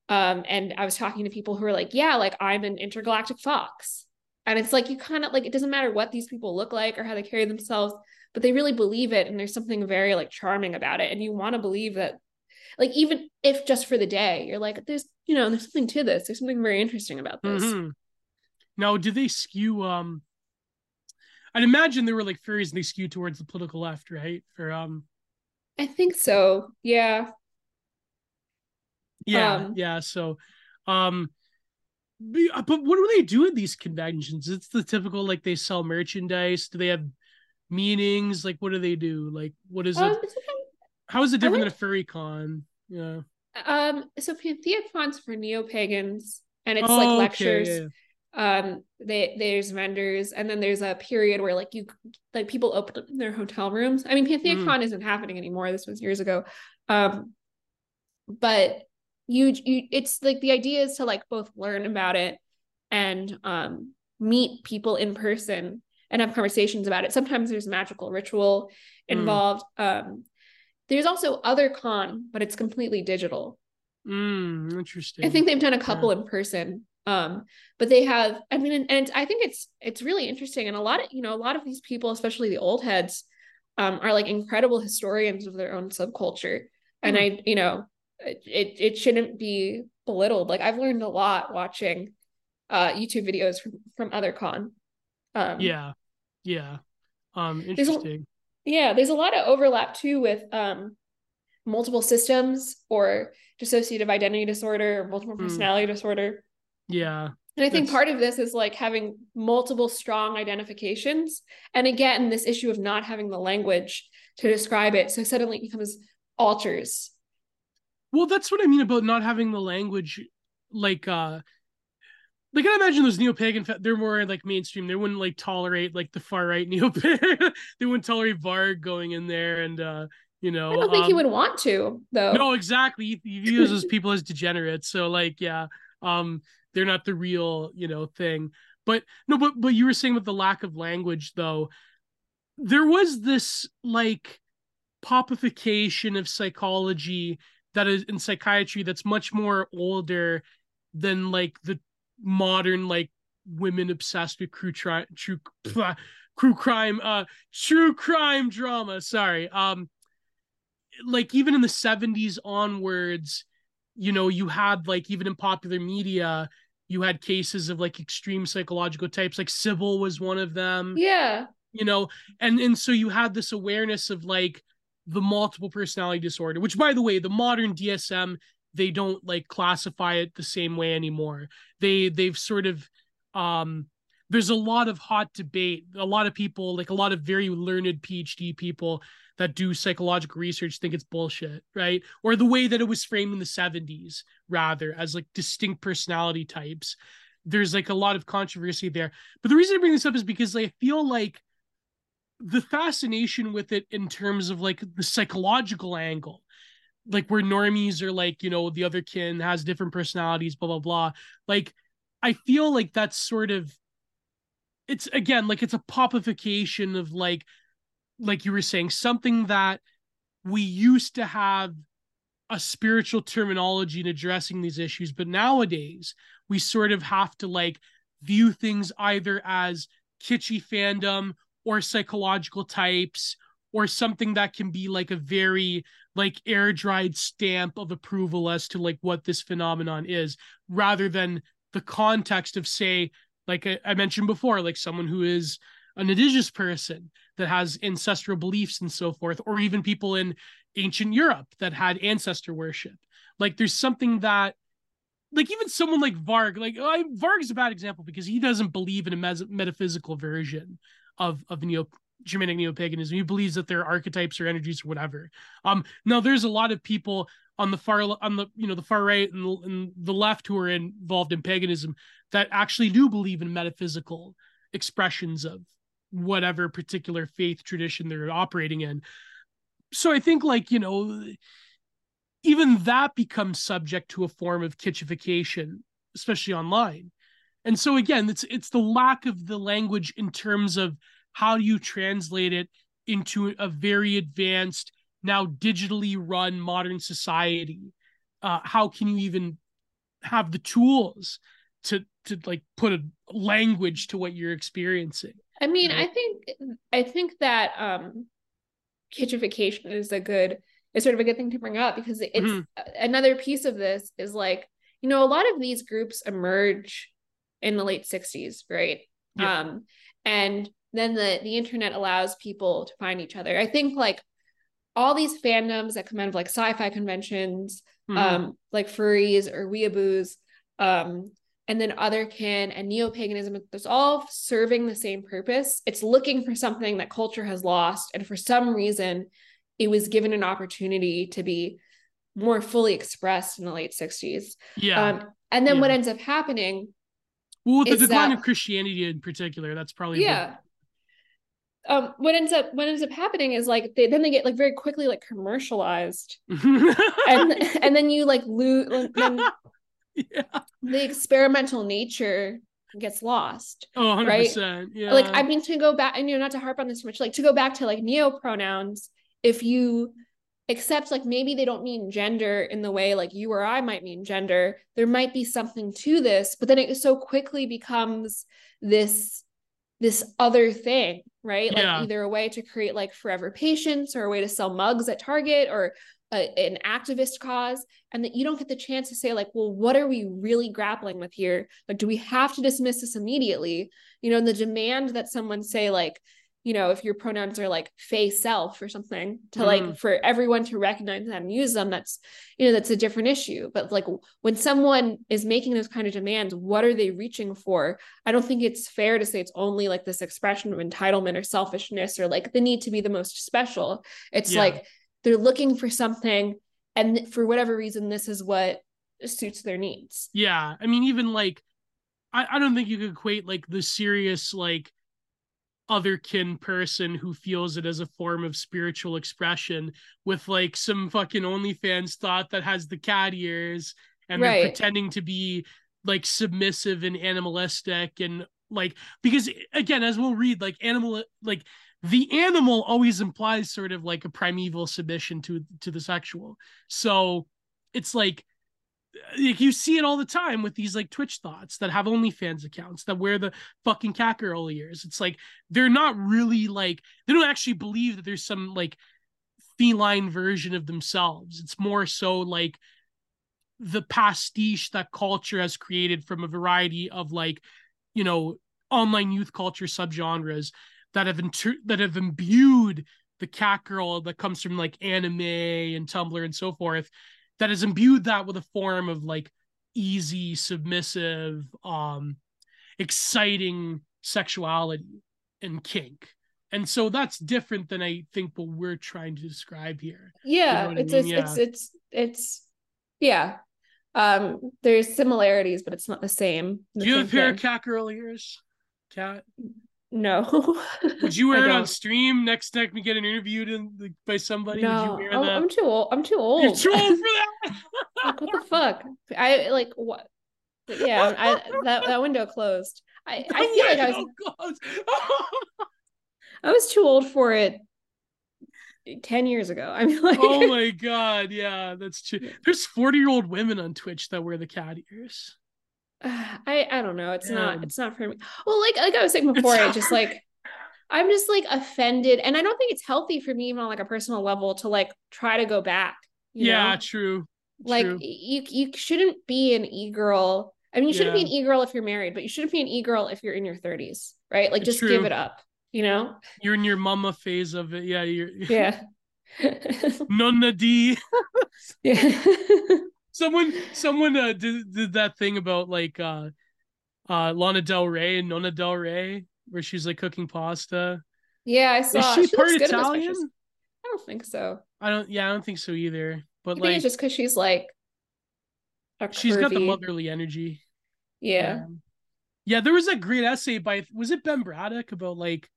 Um, and I was talking to people who were like, yeah, like I'm an intergalactic fox. And it's like you kind of like it doesn't matter what these people look like or how they carry themselves but they really believe it and there's something very like charming about it and you want to believe that like even if just for the day you're like there's you know there's something to this there's something very interesting about this. Mm-hmm. now do they skew um i'd imagine they were like fairies and they skew towards the political left right? For um i think so yeah. Yeah um, yeah so um but what do they do at these conventions? It's the typical like they sell merchandise do they have meanings? Like, what do they do? Like, what is um, it? How is it different went, than a furry con? Yeah. Um. So PantheaCon's for neo pagans, and it's oh, like lectures. Okay, yeah. Um. They there's vendors, and then there's a period where like you like people open up their hotel rooms. I mean, PantheaCon mm. isn't happening anymore. This was years ago. Um. But you you it's like the idea is to like both learn about it and um meet people in person and have conversations about it. Sometimes there's magical ritual hmm. involved. Mm. Um, there's also other con, but it's completely digital. Mm, interesting. I think they've done a couple yeah. in person. Um, but they have, I mean, and, and, I think it's it's really interesting. And a lot of, you know, a lot of these people, especially the old heads, um, are like incredible historians of their own subculture. And hmm. I, you know, it it shouldn't be belittled. Like I've learned a lot watching uh youtube videos from from othercon um yeah yeah um interesting a, yeah there's a lot of overlap too with um multiple systems or dissociative identity disorder or multiple hmm. personality mm. disorder yeah and I think part of this is like having multiple strong identifications. And again, this issue of not having the language to describe it. So suddenly it becomes alters. Well, that's what I mean about not having the language. Like, uh, like I imagine those neo-pagan, they're more like mainstream. They wouldn't like tolerate like the far right neo-pagan. they wouldn't tolerate Varg going in there and, uh, you know, I don't think um, he would want to though. No, exactly. He, he views those people as degenerates. So like, yeah. Um, they're not the real you know thing but no but but you were saying with the lack of language though there was this like popification of psychology that is in psychiatry that's much more older than like the modern like women obsessed with true tri- true true crime uh true crime drama sorry um like even in the 70s onwards you know you had like even in popular media you had cases of like extreme psychological types like Sybil was one of them. Yeah. You know and and so you had this awareness of like the multiple personality disorder which by the way the modern dsm they don't like classify it the same way anymore they they've sort of um there's a lot of hot debate a lot of people like a lot of very learned phd people that do psychological research think it's bullshit, right? Or the way that it was framed in the 70s, rather, as like distinct personality types. There's like a lot of controversy there. But the reason I bring this up is because I feel like the fascination with it in terms of like the psychological angle, like where normies are like, you know, the other kin has different personalities, blah, blah, blah. Like, I feel like that's sort of it's again like it's a popification of like like you were saying, something that we used to have a spiritual terminology in addressing these issues, but nowadays we sort of have to like view things either as kitschy fandom or psychological types or something that can be like a very like air dried stamp of approval as to like what this phenomenon is rather than the context of say like I, I mentioned before like someone who is an indigenous person that has ancestral beliefs and so forth, or even people in ancient Europe that had ancestor worship. Like there's something that, like even someone like Varg, like Varg is a bad example because he doesn't believe in a mes- metaphysical version of of neo Germanic neo-paganism. He believes that there are archetypes or energies or whatever. Um, now there's a lot of people on the far on the you know the far right and the, and the left who are involved in paganism that actually do believe in metaphysical expressions of whatever particular faith tradition they're operating in. So I think like, you know, even that becomes subject to a form of kitschification, especially online. And so again, it's it's the lack of the language in terms of how do you translate it into a very advanced, now digitally run modern society. Uh, how can you even have the tools to to like put a language to what you're experiencing? I mean, right? I think I think that um kitschification is a good is sort of a good thing to bring up because it's mm-hmm. another piece of this is like, you know, a lot of these groups emerge in the late 60s, right? Yeah. Um and then the the internet allows people to find each other. I think like all these fandoms that come out of like sci-fi conventions, mm-hmm. um, like furries or weeaboos, um, and then otherkin and neo-paganism it's all serving the same purpose it's looking for something that culture has lost and for some reason it was given an opportunity to be more fully expressed in the late 60s yeah um, and then yeah. what ends up happening well the decline that, of christianity in particular that's probably yeah um what ends up what ends up happening is like they then they get like very quickly like commercialized and and then you like lose yeah. the experimental nature gets lost. Oh, 100%. Right? Yeah. Like, I mean, to go back, and you know, not to harp on this too much, like to go back to like neo pronouns, if you accept like maybe they don't mean gender in the way like you or I might mean gender, there might be something to this, but then it so quickly becomes this this other thing, right? Yeah. Like either a way to create like forever patients or a way to sell mugs at Target or a, an activist cause and that you don't get the chance to say like well what are we really grappling with here like do we have to dismiss this immediately you know and the demand that someone say like you know if your pronouns are like fey self or something to mm. like for everyone to recognize that and use them that's you know that's a different issue but like when someone is making those kind of demands what are they reaching for i don't think it's fair to say it's only like this expression of entitlement or selfishness or like the need to be the most special it's yeah. like they're looking for something and for whatever reason this is what suits their needs yeah i mean even like i, I don't think you could equate like the serious like other kin person who feels it as a form of spiritual expression with like some fucking OnlyFans thought that has the cat ears and right. they're pretending to be like submissive and animalistic and like because again as we'll read like animal like the animal always implies sort of like a primeval submission to to the sexual so it's like like you see it all the time with these like Twitch thoughts that have OnlyFans accounts that wear the fucking cat girl ears. It's like they're not really like they don't actually believe that there's some like feline version of themselves. It's more so like the pastiche that culture has created from a variety of like you know online youth culture subgenres that have inter- that have imbued the cat girl that comes from like anime and Tumblr and so forth that has imbued that with a form of like easy submissive um exciting sexuality and kink. And so that's different than i think what we're trying to describe here. Yeah you know it's, I mean? yeah. it's it's it's yeah. Um there's similarities but it's not the same. Do you have a pair of cat girl ears cat no. Would you wear it on stream next time we get an interviewed in, by somebody? No, wear oh, I'm, I'm too old. I'm too old. You're too old for that. like, what the fuck? I like what? Yeah, I that that window closed. I I feel like I was. I was too old for it 10 years ago. I mean, like, oh my god, yeah, that's true. There's 40 year old women on Twitch that wear the cat ears. I I don't know. It's yeah. not it's not for me. Well, like like I was saying before, I just like I'm just like offended, and I don't think it's healthy for me even on like a personal level to like try to go back. yeah, know? true. Like true. you you shouldn't be an e girl. I mean, you shouldn't yeah. be an e girl if you're married, but you shouldn't be an e girl if you're in your 30s, right? Like, just true. give it up. You know, you're in your mama phase of it. Yeah, you're. Yeah. Nonna D. yeah someone someone uh, did did that thing about like uh uh Lana Del Rey and Nonna Del Rey where she's like cooking pasta. Yeah, I saw. Is she, she part Italian? I don't think so. I don't. Yeah, I don't think so either. But I like, just because she's like, she's got the motherly energy. Yeah. Um, yeah, there was a great essay by was it Ben Braddock about like,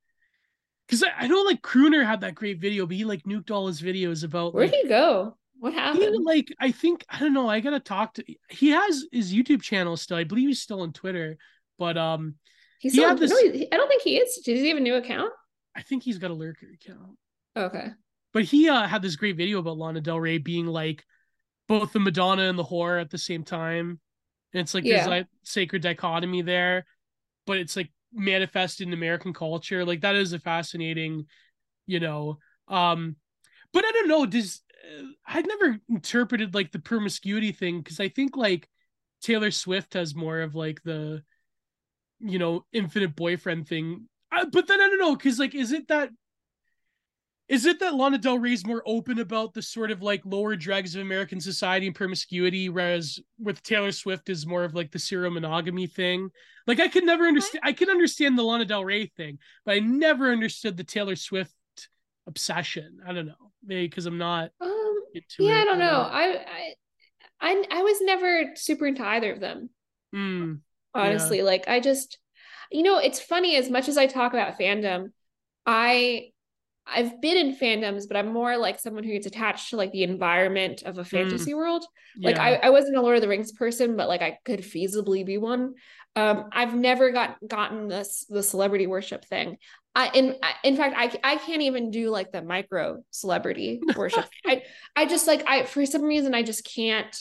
because I, I know like Crooner had that great video, but he like nuked all his videos about. Where'd like, he go? What happened? He, like I think I don't know. I gotta talk to. He has his YouTube channel still. I believe he's still on Twitter, but um, he's he still. This, no, he, I don't think he is. Does he have a new account? I think he's got a lurker account. Okay. But he uh, had this great video about Lana Del Rey being like both the Madonna and the whore at the same time. And it's like yeah. there's like sacred dichotomy there, but it's like manifested in American culture. Like that is a fascinating, you know. Um, but I don't know. Does I'd never interpreted like the promiscuity thing because I think like Taylor Swift has more of like the you know infinite boyfriend thing. Uh, but then I don't know because like is it that is it that Lana Del Rey's more open about the sort of like lower dregs of American society and promiscuity, whereas with Taylor Swift is more of like the serial monogamy thing? Like I could never understand. I can understand the Lana Del Rey thing, but I never understood the Taylor Swift obsession. I don't know, maybe because I'm not. Um, yeah, I don't know. I, I, I, I was never super into either of them. Mm, honestly, yeah. like I just, you know, it's funny as much as I talk about fandom, I I've been in fandoms, but I'm more like someone who gets attached to like the environment of a mm. fantasy mm. world. Like yeah. I, I wasn't a Lord of the Rings person, but like I could feasibly be one. Um, I've never got gotten this the celebrity worship thing. I in in fact I I can't even do like the micro celebrity worship. I I just like I for some reason I just can't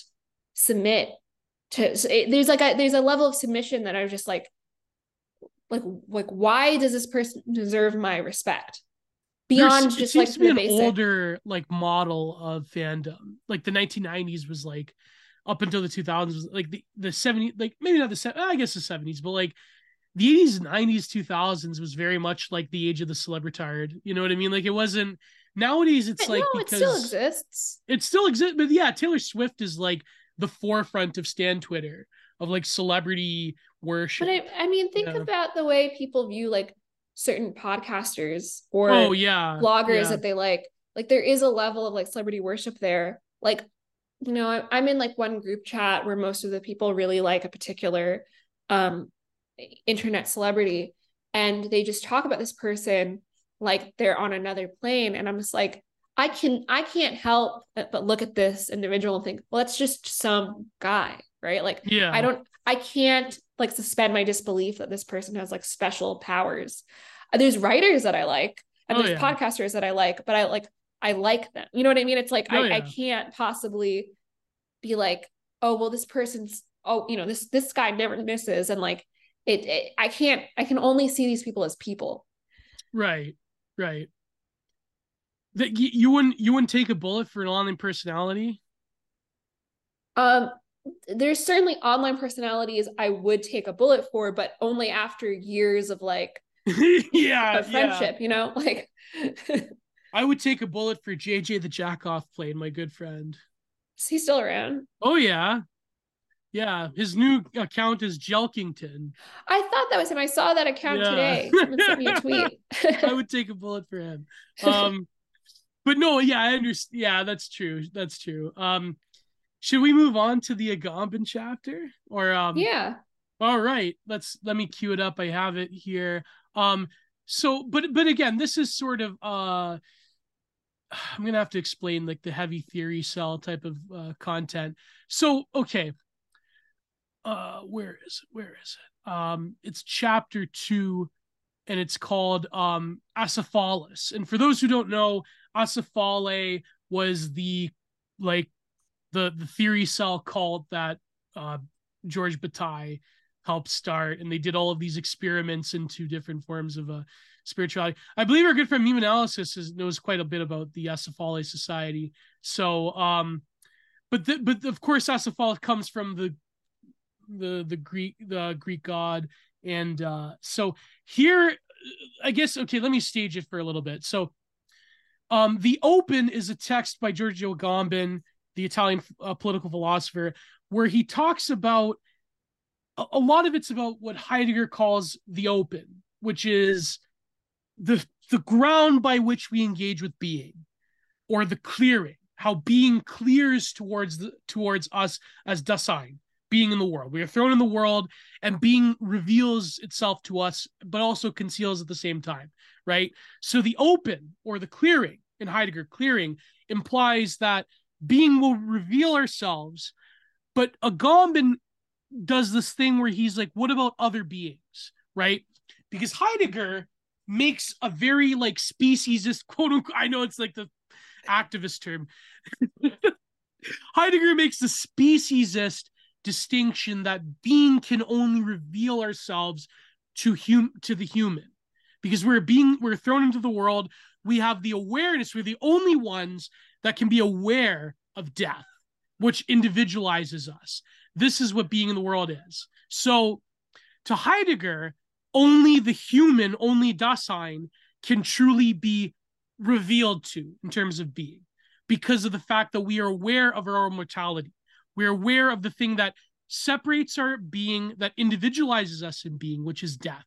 submit to so it, there's like a there's a level of submission that I'm just like like like why does this person deserve my respect beyond There's, just it like to be an basic. older like model of fandom like the 1990s was like up until the 2000s like the the 70s like maybe not the i guess the 70s but like the 80s 90s 2000s was very much like the age of the celebritard you know what i mean? Like it wasn't nowadays it's like no, because it still exists. It still exists but yeah taylor swift is like the forefront of stan twitter of like celebrity worship but i, I mean think Yeah. about the way people view like certain podcasters or oh yeah. bloggers yeah. that they like. Like there is a level of like celebrity worship there. Like you know i'm in like one group chat where most of the people really like a particular um internet celebrity and they just talk about this person like they're on another plane and i'm just like i can i can't help but look at this individual and think well that's just some guy right like yeah I don't I can't like suspend my disbelief that this person has like special powers. There's writers that I like and Oh, there's yeah. podcasters that I like, but I like I like them. You know what I mean? It's like Oh, I, I can't possibly be like, oh well, this person's oh, you know, this this guy never misses. And like it, it I can't I can only see these people as people. Right, right. That you, you wouldn't you wouldn't take a bullet for an online personality. Um there's certainly online personalities I would take a bullet for, but only after years of like yeah, of yeah. friendship, you know? Like I would take a bullet for JJ the Jackoff played my good friend. is he still around? Oh yeah, yeah. His new account is Jelkington. I thought that was him. I saw that account Yeah. today. Someone sent me a tweet. I would take a bullet for him. Um, but no, yeah, I understand. Yeah, that's true. That's true. Um, should we move on to the Agamben chapter or um? yeah. All right, let's let me cue it up. I have it here. Um, so but but again, this is sort of uh I'm gonna have to explain like the heavy theory cell type of uh content. So okay. Uh where is it? Where is it? Um it's chapter two and it's called um Acephalous. And for those who don't know, Acephale was the like the the theory cell cult that uh George Bataille helped start, and they did all of these experiments into different forms of uh, spirituality. I believe our good friend Meme Analysis is, knows quite a bit about the Acephale Society. So, um, but the, but of course, Acephale comes from the the the Greek the Greek god, and uh, so here, I guess okay. Let me stage it for a little bit. So, um, the Open is a text by Giorgio Agamben, the Italian uh, political philosopher, where he talks about a, a lot of it's about what Heidegger calls the open, which is the the ground by which we engage with being, or the clearing, how being clears towards the towards us as Dasein, being in the world. We are thrown in the world, and being reveals itself to us, but also conceals at the same time, right? So the open or the clearing in Heidegger, clearing implies that being will reveal ourselves, but Agamben does this thing where he's like, what about other beings, right? Because Heidegger makes a very like speciesist quote unquote. I know it's like the activist term. Heidegger makes the speciesist distinction that being can only reveal ourselves to hum to the human. Because we're being we're thrown into the world we have the awareness we're the only ones that can be aware of death which individualizes us. This is what being in the world is. So to heidegger only the human only dasein can truly be revealed to in terms of being because of the fact that we are aware of our own mortality we're aware of the thing that separates our being that individualizes us in being which is death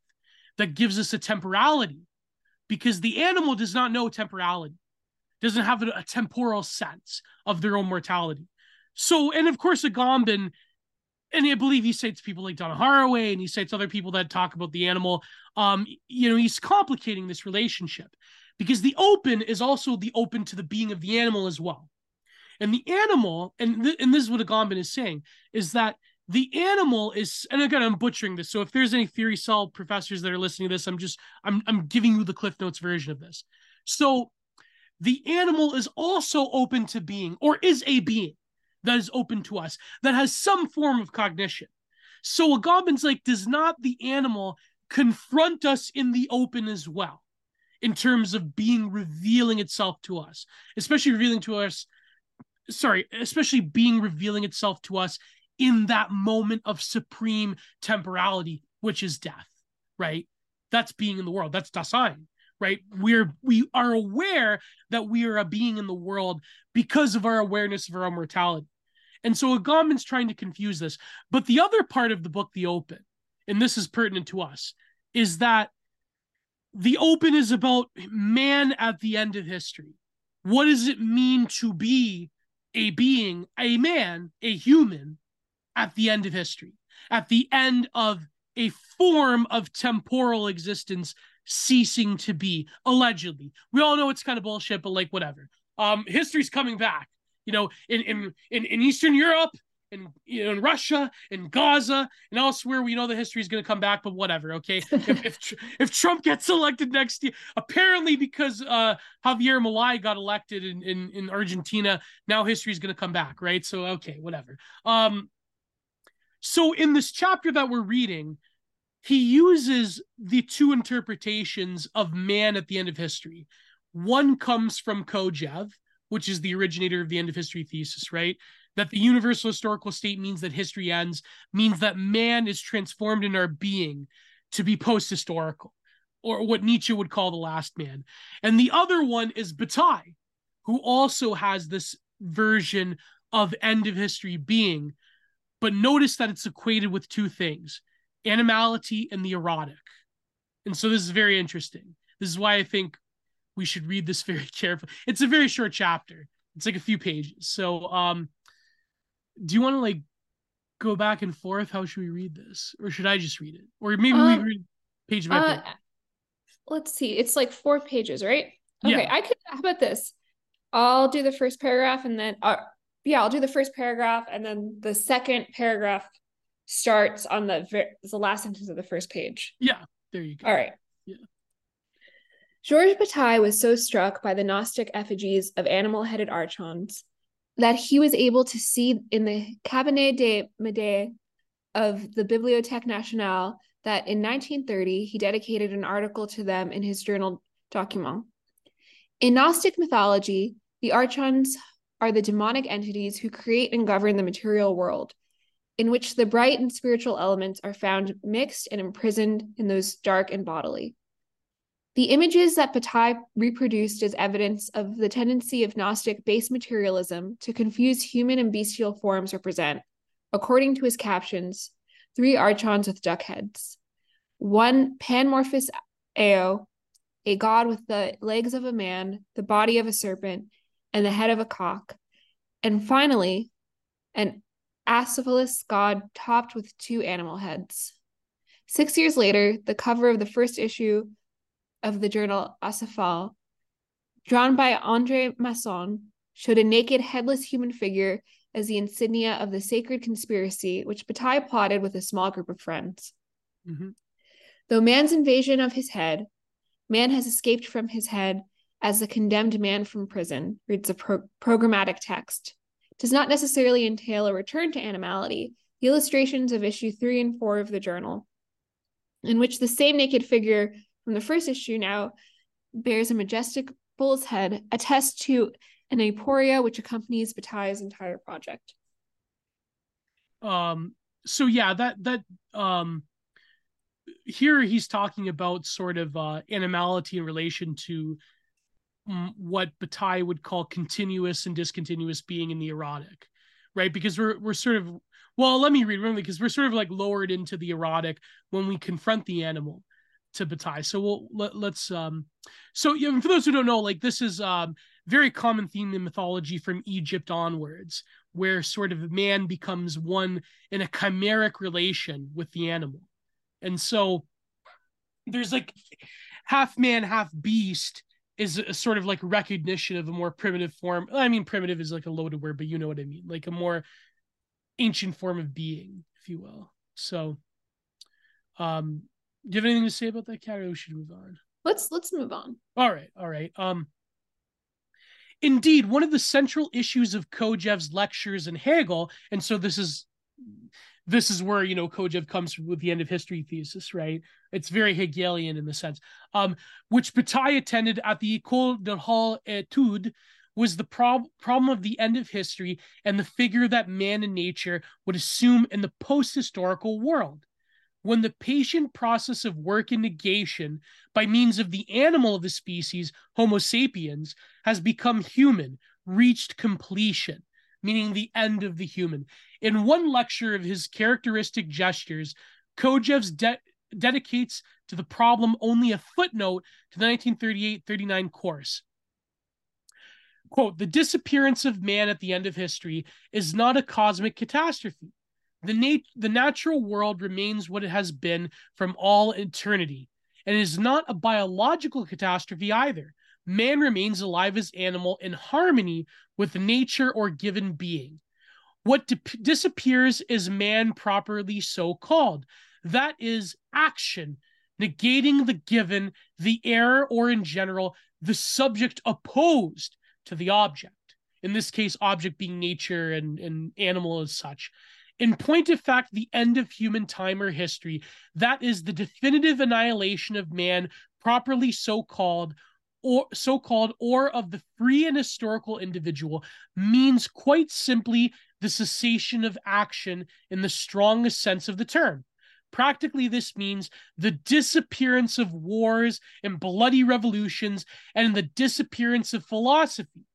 that gives us a temporality because the animal does not know temporality doesn't have a, temporal sense of their own mortality so and of course agamben and I believe he cites people like Donna Haraway and he cites other people that talk about the animal. Um, you know, he's complicating this relationship because the open is also the open to the being of the animal as well. And the animal, and, th- and this is what Agamben is saying, is that the animal is, and again, I'm butchering this. So if there's any theory cell professors that are listening to this, I'm just, I'm, I'm giving you the Cliff Notes version of this. So the animal is also open to being, or is a being that is open to us, that has some form of cognition. So Agamben's like, does not the animal confront us in the open as well in terms of being revealing itself to us especially revealing to us sorry especially being revealing itself to us in that moment of supreme temporality which is death right? That's being in the world. That's dasein right? We're we are aware that we are a being in the world because of our awareness of our mortality. And so agamben's trying to confuse this. But the other part of the book the open and this is pertinent to us is that the open is about man at the end of history. What does it mean to be a being a man a human at the end of history at the end of a form of temporal existence ceasing to be allegedly. We all know it's kind of bullshit but like whatever. Um history's coming back. You know in in in, in eastern europe in you know in russia in gaza and elsewhere we know the history is going to come back but whatever okay if, if if trump gets elected next year apparently because uh javier milei got elected in in, in argentina now history is going to come back right so okay whatever um so in this chapter that we're reading he uses the two interpretations of man at the end of history. One comes from Kojève, which is the originator of the end of history thesis, right? That the universal historical state means that history ends, means that man is transformed in our being to be post historical, or what Nietzsche would call the last man. And the other one is Bataille, who also has this version of end of history being. But notice that it's equated with two things animality and the erotic. And so this is very interesting. This is why I think we should read this very carefully. It's a very short chapter. It's like a few pages. So um do you want to like go back and forth? How should we read this? Or should I just read it? Or maybe um, we read page by uh, page. Let's see. It's like four pages, right? Okay, yeah. I could how about this? I'll do the first paragraph and then uh, yeah, I'll do the first paragraph and then the second paragraph starts on the the last sentence of the first page. Yeah, there you go. All right. Yeah. Georges Bataille was so struck by the Gnostic effigies of animal-headed archons that he was able to see in the Cabinet des Médailles of the Bibliothèque Nationale that in 1930 he dedicated an article to them in his journal Document. In Gnostic mythology, the archons are the demonic entities who create and govern the material world in which the bright and spiritual elements are found mixed and imprisoned in those dark and bodily. The images that Bataille reproduced as evidence of the tendency of Gnostic base materialism to confuse human and bestial forms represent, according to his captions, three archons with duck heads. One Panmorphous Ao, a god with the legs of a man, the body of a serpent, and the head of a cock. And finally, an acephalous god topped with two animal heads. Six years later, the cover of the first issue of the journal Acephale, drawn by Andre Masson, showed a naked, headless human figure as the insignia of the sacred conspiracy which Bataille plotted with a small group of friends. Mm-hmm. Though man's invasion of his head, man has escaped from his head as the condemned man from prison, reads a pro- programmatic text does not necessarily entail a return to animality, the illustrations of issue three and four of the journal, in which the same naked figure from the first issue now bears a majestic bull's head, attest to an aporia which accompanies Bataille's entire project. Um. So yeah, that that um. Here he's talking about sort of uh, animality in relation to what Bataille would call continuous and discontinuous being in the erotic, right? Because we're we're sort of well, let me read remember because we're sort of like lowered into the erotic when we confront the animal to. So we'll let, let's um so yeah, for those who don't know, like this is um very common theme in mythology from Egypt onwards, where sort of man becomes one in a chimeric relation with the animal. And so there's like half man, half beast is a sort of like recognition of a more primitive form. I mean, primitive is like a loaded word, but you know what I mean, like a more ancient form of being, if you will. So, um, do you have anything to say about that, or we should move on? Let's let's move on. All right, all right. Um, indeed, one of the central issues of Kojève's lectures and Hegel, and so this is this is where you know Kojève comes with the end of history thesis, right? It's very Hegelian in the sense, um, which Bataille attended at the École de Haute Étude, was the prob- problem of the end of history and the figure that man and nature would assume in the post historical world. When the patient process of work and negation by means of the animal of the species, Homo sapiens, has become human, reached completion, meaning the end of the human. In one lecture of his characteristic gestures, Kojève de- dedicates to the problem only a footnote to the 1938 39 course quote, the disappearance of man at the end of history is not a cosmic catastrophe. The, nat- the natural world remains what it has been from all eternity, and is not a biological catastrophe either. Man remains alive as animal in harmony with nature or given being. What di- disappears is man properly so called. That is action, negating the given, the error, or in general, the subject opposed to the object. In this case, object being nature and, and animal as such. In point of fact, the end of human time or history, that is the definitive annihilation of man, properly so called, or so called, or of the free and historical individual, means quite simply the cessation of action in the strongest sense of the term. Practically, this means the disappearance of wars and bloody revolutions and the disappearance of philosophy.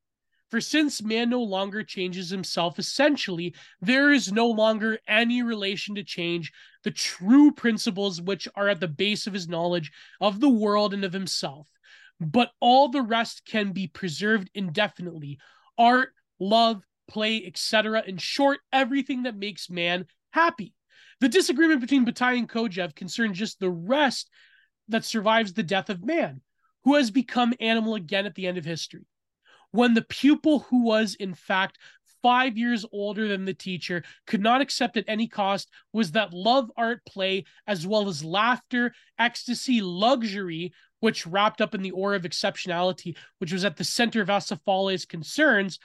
For since man no longer changes himself essentially, there is no longer any relation to change the true principles which are at the base of his knowledge of the world and of himself. But all the rest can be preserved indefinitely art, love, play, etc. In short, everything that makes man happy. The disagreement between Bataille and Kojève concerned just the rest that survives the death of man, who has become animal again at the end of history. When the pupil, who was in fact five years older than the teacher, could not accept at any cost was that love, art, play, as well as laughter, ecstasy, luxury, which wrapped up in the aura of exceptionality, which was at the center of Acéphale's concerns,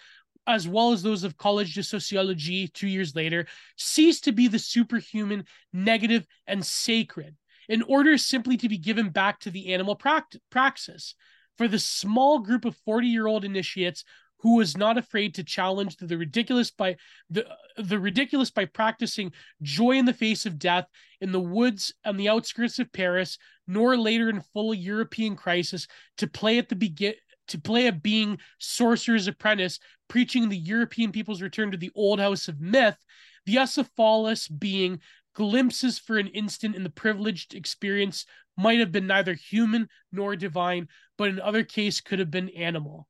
as well as those of College de Sociologie two years later, ceased to be the superhuman, negative, and sacred in order simply to be given back to the animal pract- praxis. For the small group of 40 year old initiates who was not afraid to challenge the ridiculous by the the ridiculous by practicing joy in the face of death in the woods on the outskirts of Paris, nor later in full European crisis to play at the begin to play a being sorcerer's apprentice, preaching the European people's return to the old house of myth, the Acéphales being glimpses for an instant in the privileged experience might have been neither human nor divine, but in other case could have been animal.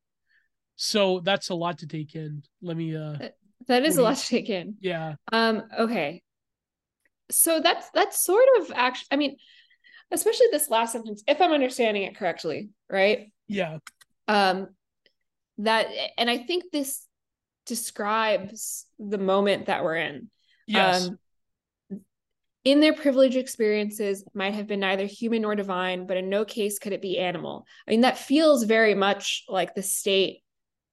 So that's a lot to take in. Let me uh that is a lot to take in. Yeah. Um, okay. So that's that's sort of actually I mean, especially this last sentence, if I'm understanding it correctly, right? Yeah um that and i think this describes the moment that we're in yes um, in their privileged experiences might have been neither human nor divine but in no case could it be animal i mean that feels very much like the state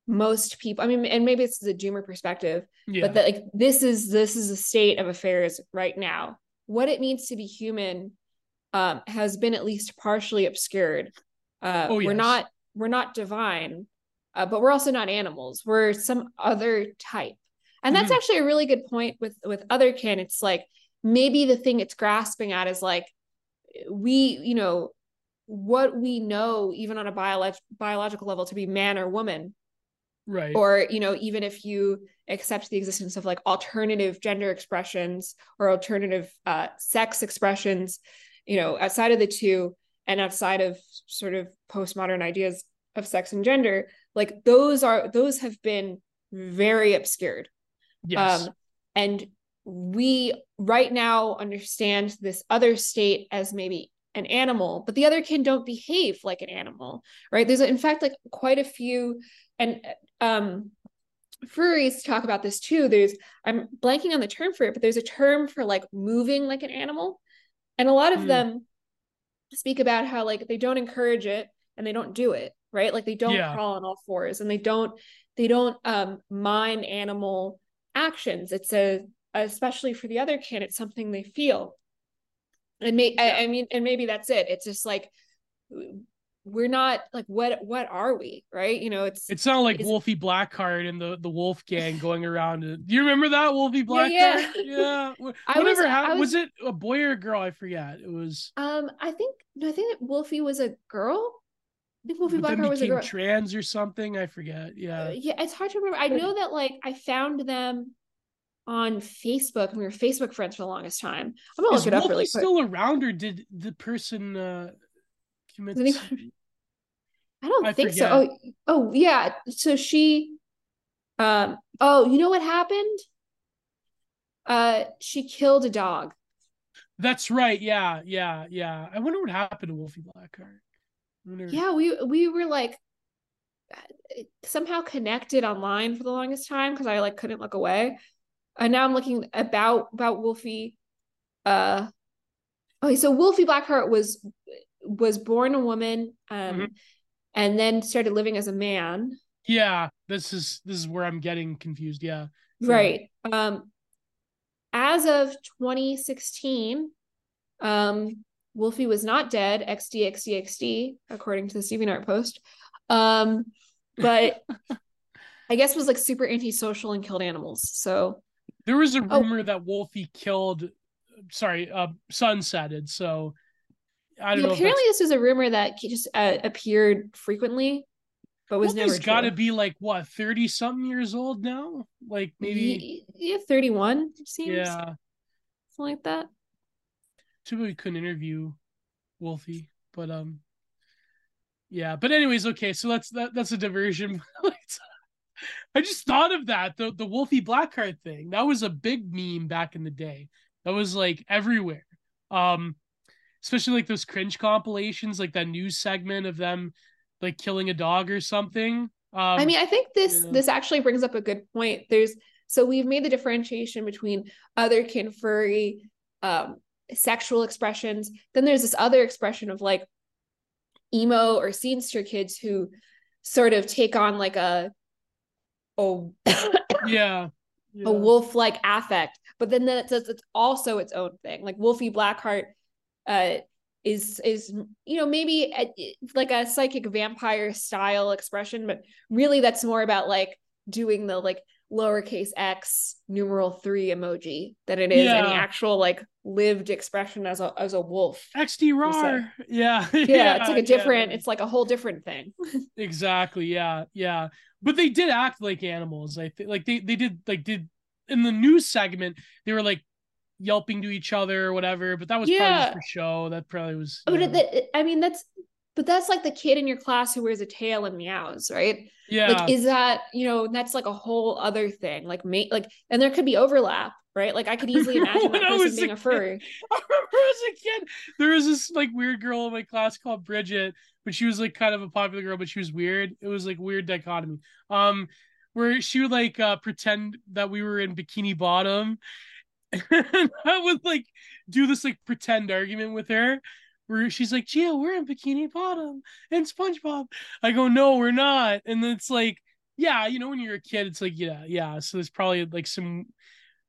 most people i mean and maybe it's the doomer perspective yeah. but that like this is this is the state of affairs right now what it means to be human um, has been at least partially obscured uh, oh, yes. we're not we're not divine, uh, but we're also not animals. We're some other type. And that's mm-hmm. actually a really good point with with otherkin. It's like maybe the thing it's grasping at is like we, you know, what we know even on a biolog- biological level to be man or woman. Right. Or, you know, even if you accept the existence of like alternative gender expressions or alternative uh, sex expressions, you know, outside of the two, and outside of sort of postmodern ideas of sex and gender like those are those have been very obscured yes. um and we right now understand this other state as maybe an animal but the other kin don't behave like an animal right? There's in fact like quite a few and um furries talk about this too. There's i'm blanking on the term for it but there's a term for like moving like an animal. And a lot of mm. them speak about how like they don't encourage it and they don't do it right? Like they don't yeah. crawl on all fours and they don't they don't um mime animal actions. It's a especially for the other kid it's something they feel and may yeah. I, I mean and maybe that's it it's just like we're not like what what are we right you know it's it's not like wolfie blackheart and the the wolf gang going around and, do you remember that wolfie blackheart yeah, yeah. yeah. whatever was, happened was, was, it a boy or a girl i forget it was um i think no i think that wolfie was a girl I think Wolfie Blackheart was a girl. trans or something. I forget. Yeah. Uh, yeah, it's hard to remember. I know that like I found them on Facebook and we were Facebook friends for the longest time. I'm gonna Is look it up really quick. Still around, or did the person uh, commit? I don't I think forget. so. Oh, oh yeah. So she, um, oh, you know what happened? Uh, she killed a dog. That's right. Yeah, yeah, yeah. I wonder what happened to Wolfie Blackheart. Wonder... Yeah, we we were like somehow connected online for the longest time because I like couldn't look away. And now I'm looking about about Wolfie. Uh, okay, so Wolfie Blackheart was was born a woman. Um, mm-hmm and then started living as a man. Yeah, this is this is where I'm getting confused. Yeah. Right. Um as of 2016, um Wolfie was not dead, XD XD XD, according to the DeviantArt post. Um, but I guess was like super antisocial and killed animals. So there was a oh. rumor oh. that Wolfie killed sorry, uh sunsetted. So I don't yeah, know. Apparently, this was a rumor that just uh, appeared frequently, but was well, never. He's got to be like what thirty something years old now, like maybe yeah, thirty one seems. Yeah, something like that. Too bad we couldn't interview Wolfie, but um, yeah. But anyways, okay. So that's that. That's a diversion. I just thought of that the the Wolfie Blackheart thing. That was a big meme back in the day. That was like everywhere. Um, especially like those cringe compilations, like that news segment of them like killing a dog or something. Um, I mean, I think this this actually brings up a good point. There's so we've made the differentiation between otherkin furry um, sexual expressions. Then there's this other expression of like emo or scenester kids who sort of take on like a oh yeah, yeah. a wolf like affect. But then that's it's also its own thing. Like Wolfie Blackheart uh, is is you know maybe a, like a psychic vampire style expression, but really that's more about like doing the like lowercase x numeral three emoji than it is yeah. any actual like lived expression as a as a wolf. XD rar. Yeah. yeah. yeah. It's like a different, yeah. it's like a whole different thing. exactly. Yeah. Yeah. But they did act like animals. I think like they they did like did in the news segment, they were like yelping to each other or whatever. But that was yeah. probably for show. That probably was. Oh, that, I mean, that's but that's like the kid in your class who wears a tail and meows, right? Yeah. Like, is that you know that's like a whole other thing? Like, mate, like, and there could be overlap, right? Like, I could easily imagine that person being a, a furry. I remember as a kid, there was this like weird girl in my class called Bridget, but she was like kind of a popular girl, but she was weird. It was like weird dichotomy. Um, where she would like uh pretend that we were in Bikini Bottom and I would like do this like pretend argument with her where she's like, Gio, we're in Bikini Bottom and SpongeBob. I go, no, we're not. And it's like, yeah, you know, when you're a kid, it's like, yeah, yeah. So there's probably like some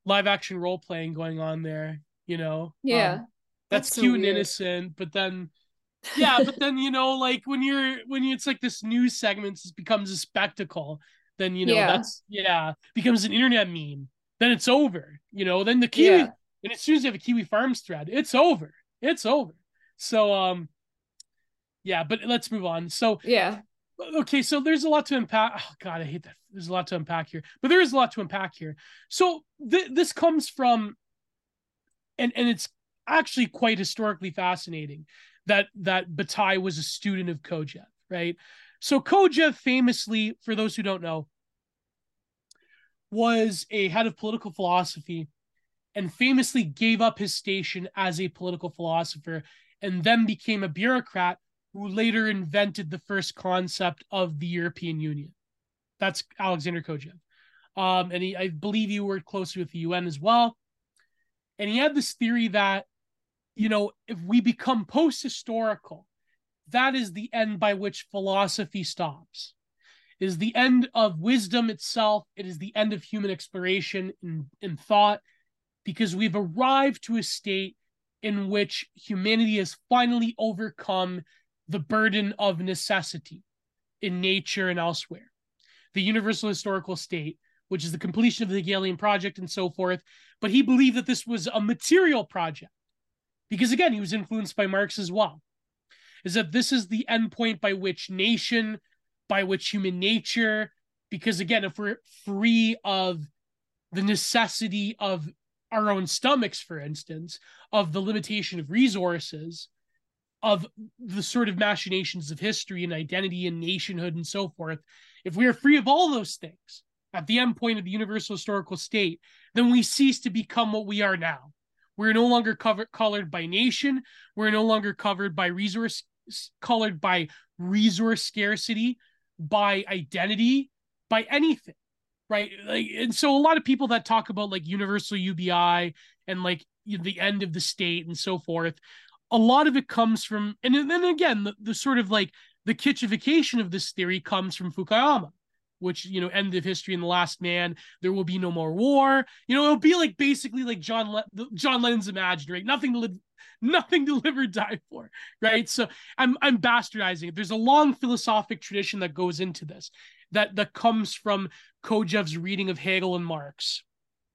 live action role playing going on there, you know? Yeah. Um, that's, that's, cute and innocent, but then yeah, but then you know, like when you're when you, it's like this news segment becomes a spectacle, then you know yeah. that's yeah, becomes an internet meme then it's over. You know, then the Kiwi, yeah. and as soon as you have a Kiwi Farms thread, it's over. It's over. So, um, yeah, but let's move on. So, yeah. Okay, so there's a lot to unpack. Oh God, I hate that. There's a lot to unpack here, but there is a lot to unpack here. So th- this comes from, and and it's actually quite historically fascinating that that Bataille was a student of Kojève, right? So Kojève famously, for those who don't know, was a head of political philosophy and famously gave up his station as a political philosopher and then became a bureaucrat who later invented the first concept of the European Union. That's Alexander Kojève. Um, and he, I believe he worked closely with the UN as well. And he had this theory that, you know, if we become post historical, that is the end by which philosophy stops is the end of wisdom itself. It is the end of human exploration and, and thought because we've arrived to a state in which humanity has finally overcome the burden of necessity in nature and elsewhere. The universal historical state, which is the completion of the Hegelian project and so forth. But he believed that this was a material project because, again, he was influenced by Marx as well. Is that this is the endpoint by which nation, by which human nature, because again, if we're free of the necessity of our own stomachs, for instance, of the limitation of resources, of the sort of machinations of history and identity and nationhood and so forth, if we are free of all those things at the end point of the universal historical state, then we cease to become what we are now. We're no longer covered colored by nation. We're no longer covered by resource colored by resource scarcity, by identity, by anything right like and so a lot of people that talk about like universal ubi and like the end of the state and so forth a lot of it comes from and then again the, the sort of like the kitschification of this theory comes from fukuyama which you know end of history in the last man there will be no more war. You know it'll be like basically like john Le- john lennon's imagined right? Nothing to live nothing to live or die for right? So i'm i'm bastardizing it. There's a long philosophic tradition that goes into this that that comes from Kojève's reading of Hegel and Marx.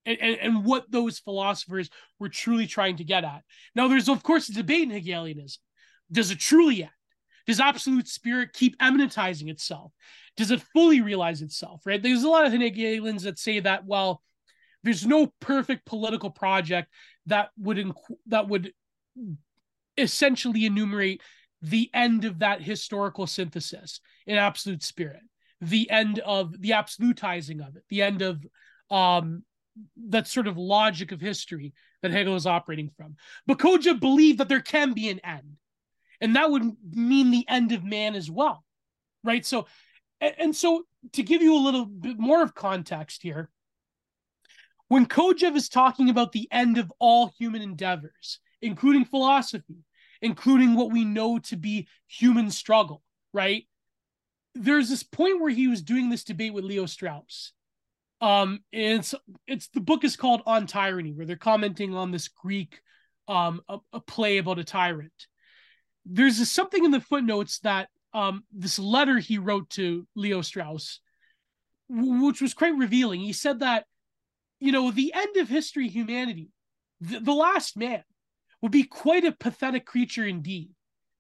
And, and, what those philosophers were truly trying to get at. Now, there's of course a debate in Hegelianism. Does it truly end? Does absolute spirit keep immanentizing itself? Does it fully realize itself? Right? There's a lot of Hegelians that say that well, there's no perfect political project that would inc- that would essentially enumerate the end of that historical synthesis in absolute spirit the end of the absolutizing of it, the end of um, that sort of logic of history that Hegel is operating from. But Kojève believed that there can be an end, and that would mean the end of man as well, right? So, and, so to give you a little bit more of context here, when Kojève is talking about the end of all human endeavors, including philosophy, including what we know to be human struggle, right? there's this point where he was doing this debate with Leo Strauss. Um, it's it's the book is called On Tyranny, where they're commenting on this Greek um a, a play about a tyrant. There's something in the footnotes that um this letter he wrote to Leo Strauss, which was quite revealing. He said that, you know, the end of history, humanity, the, the last man, would be quite a pathetic creature indeed.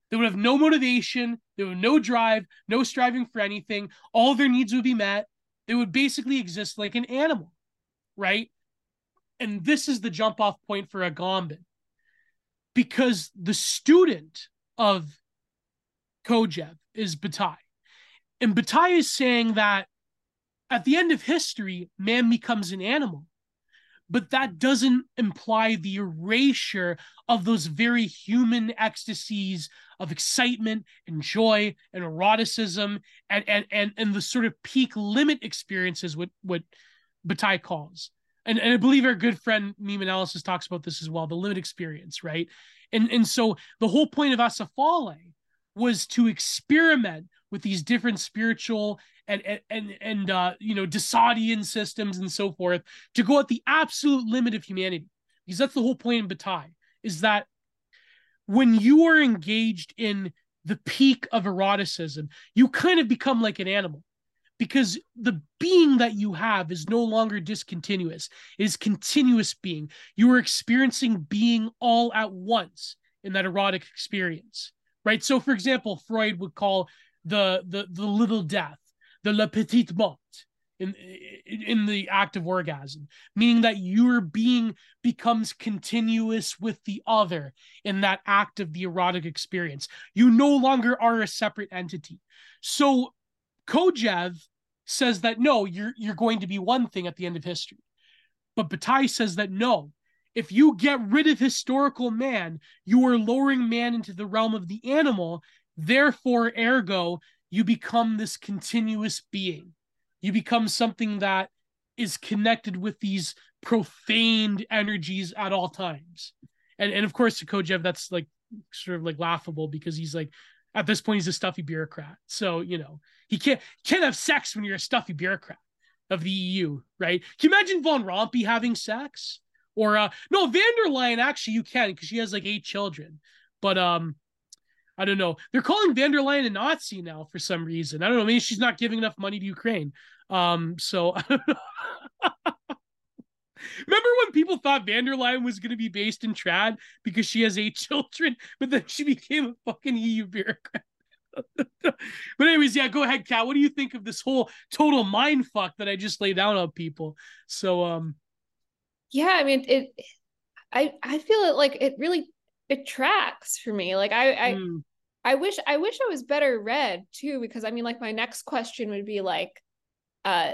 They would have no motivation, they would have no drive, no striving for anything. All their needs would be met. They would basically exist like an animal, right? And this is the jump off point for Agamben. Because the student of Kojève is Bataille. And Bataille is saying that at the end of history, man becomes an animal but that doesn't imply the erasure of those very human ecstasies of excitement and joy and eroticism and and and, and the sort of peak limit experiences what what Bataille calls. And, and I believe our good friend Meme Analysis talks about this as well, the limit experience, right? And and so the whole point of Acephale was to experiment with these different spiritual and and and, uh, you know Desadian systems and so forth to go at the absolute limit of humanity. Because that's the whole point in Bataille is that when you are engaged in the peak of eroticism you kind of become like an animal. Because the being that you have is no longer discontinuous. It is continuous being. You are experiencing being all at once in that erotic experience right? So for example freud would call the the the little death, the la petite mort in in the act of orgasm, meaning that your being becomes continuous with the other in that act of the erotic experience. You no longer are a separate entity. So Kojève says that no, you're you're going to be one thing at the end of history. But Bataille says that no, if you get rid of historical man, you are lowering man into the realm of the animal Therefore, ergo, you become this continuous being. You become something that is connected with these profaned energies at all times. And and of course to Kojève, that's like sort of like laughable because he's like at this point he's a stuffy bureaucrat. So, you know, he can't can't have sex when you're a stuffy bureaucrat of the EU, right? Can you imagine Van Rompuy having sex? Or uh no, van der Leyen actually you can because she has like eight children. But um I don't know. They're calling van der Leyen a Nazi now for some reason. I don't know. Maybe she's not giving enough money to Ukraine. Um, so I don't know. Remember when people thought van der Leyen was going to be based in Trad because she has eight children, but then she became a fucking EU bureaucrat? but anyways, yeah, go ahead, Kat. What do you think of this whole total mind fuck that I just laid down on people? So, um, yeah, I mean, it. I I feel it like it really it tracks for me. Like I I mm. I wish I wish I was better read too, because I mean, like my next question would be like, uh,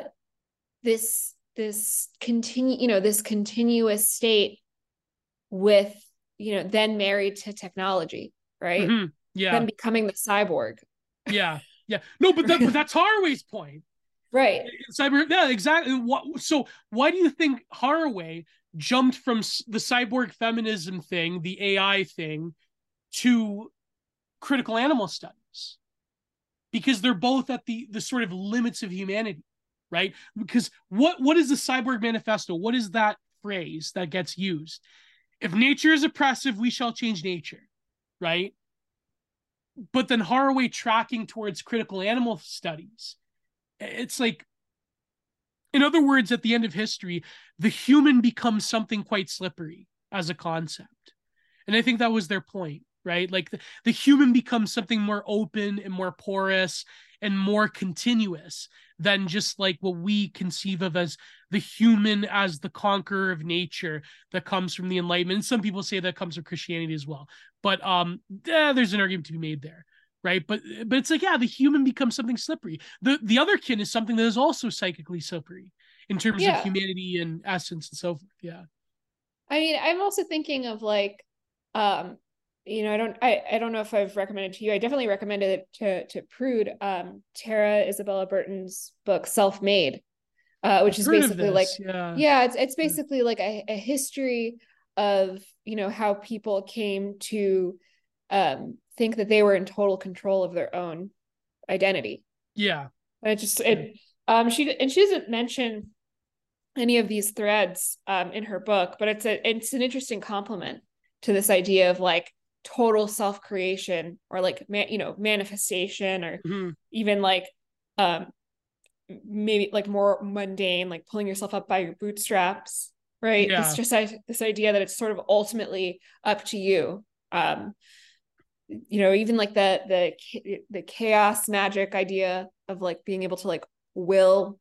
this this continue you know this continuous state with you know then married to technology right? Mm-hmm. yeah. Then becoming the cyborg. Yeah. Yeah. No but, that, but that's Haraway's point. Right. Cyber yeah exactly. What so why do you think Haraway jumped from the cyborg feminism thing the ai thing to critical animal studies because they're both at the the sort of limits of humanity right? Because what what is the cyborg manifesto? What is that phrase that gets used? If nature is oppressive, we shall change nature, right? But then Haraway tracking towards critical animal studies. It's like, in other words, at the end of history, the human becomes something quite slippery as a concept. And I think that was their point, right? Like the, the human becomes something more open and more porous and more continuous than just like what we conceive of as the human as the conqueror of nature that comes from the enlightenment. Some people say that comes from christianity as well. But um eh, there's an argument to be made there right? But but it's like yeah the human becomes something slippery. The the other kin is something that is also psychically slippery in terms yeah. of humanity and essence and so forth. Yeah. I mean i'm also thinking of like um you know, I don't, I, I don't know if I've recommended to you. I definitely recommended it to to Prude. Um, Tara Isabella Burton's book Self Made, uh, which is basically like, yeah. yeah, it's it's basically like a, a history of you know how people came to um, think that they were in total control of their own identity. Yeah, and it just it um she and she doesn't mention any of these threads um in her book, but it's a it's an interesting complement to this idea of like total self creation or like man, you know manifestation or mm-hmm. even like um maybe like more mundane like pulling yourself up by your bootstraps right yeah. it's just this idea that it's sort of ultimately up to you um you know even like the the the chaos magic idea of like being able to like will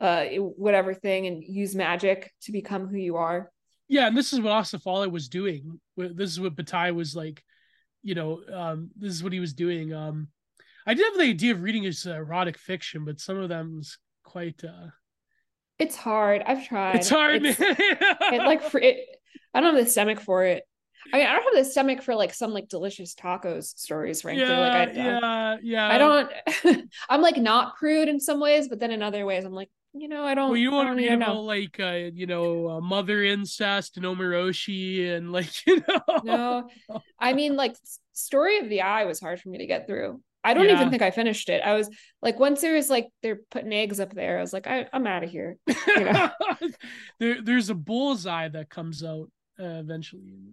uh whatever thing and use magic to become who you are yeah, and this is what Acephale was doing. This is what Bataille was like, you know, um, this is what he was doing. Um, I did have the idea of reading his erotic fiction, but some of them was quite. uh It's hard. I've tried. It's hard. It's, it like for it. I don't have the stomach for it. I mean, I don't have the stomach for like some like delicious tacos stories, frankly. Yeah, like I, yeah, yeah. I don't. I'm like not prude in some ways, but then in other ways, I'm like, you know, I don't. Well, you want to know like uh, you know, uh, mother incest and omorashi and like you know. No, I mean like story of the eye was hard for me to get through. I don't yeah. even think I finished it. I was like, once there was like they're putting eggs up there, I was like, I, am out of here. You know? there, there's a bullseye that comes out uh, eventually in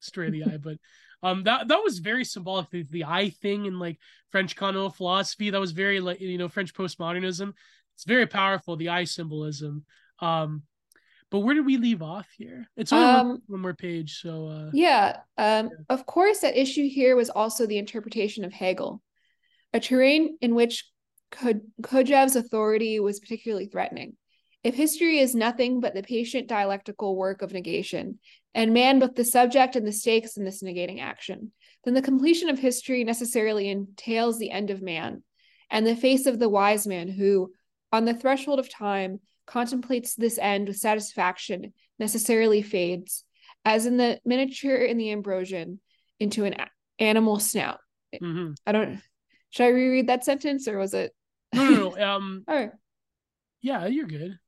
story of the eye, but um, that that was very symbolic. The, the eye thing in like French continental philosophy, that was very like you know French postmodernism it's very powerful the eye symbolism. Um but where did we leave off here? It's only um, one, one, more page so uh yeah um yeah. of course at issue here was also the interpretation of hegel a terrain in which Kojève's authority was particularly threatening. If history is nothing but the patient dialectical work of negation and man both the subject and the stakes in this negating action then the completion of history necessarily entails the end of man and the face of the wise man who on the threshold of time, contemplates this end with satisfaction, necessarily fades, as in the miniature in the Ambrosian, into an animal snout. Mm-hmm. I don't. Should I reread that sentence or was it? No, no. Um. All right. Yeah, you're good.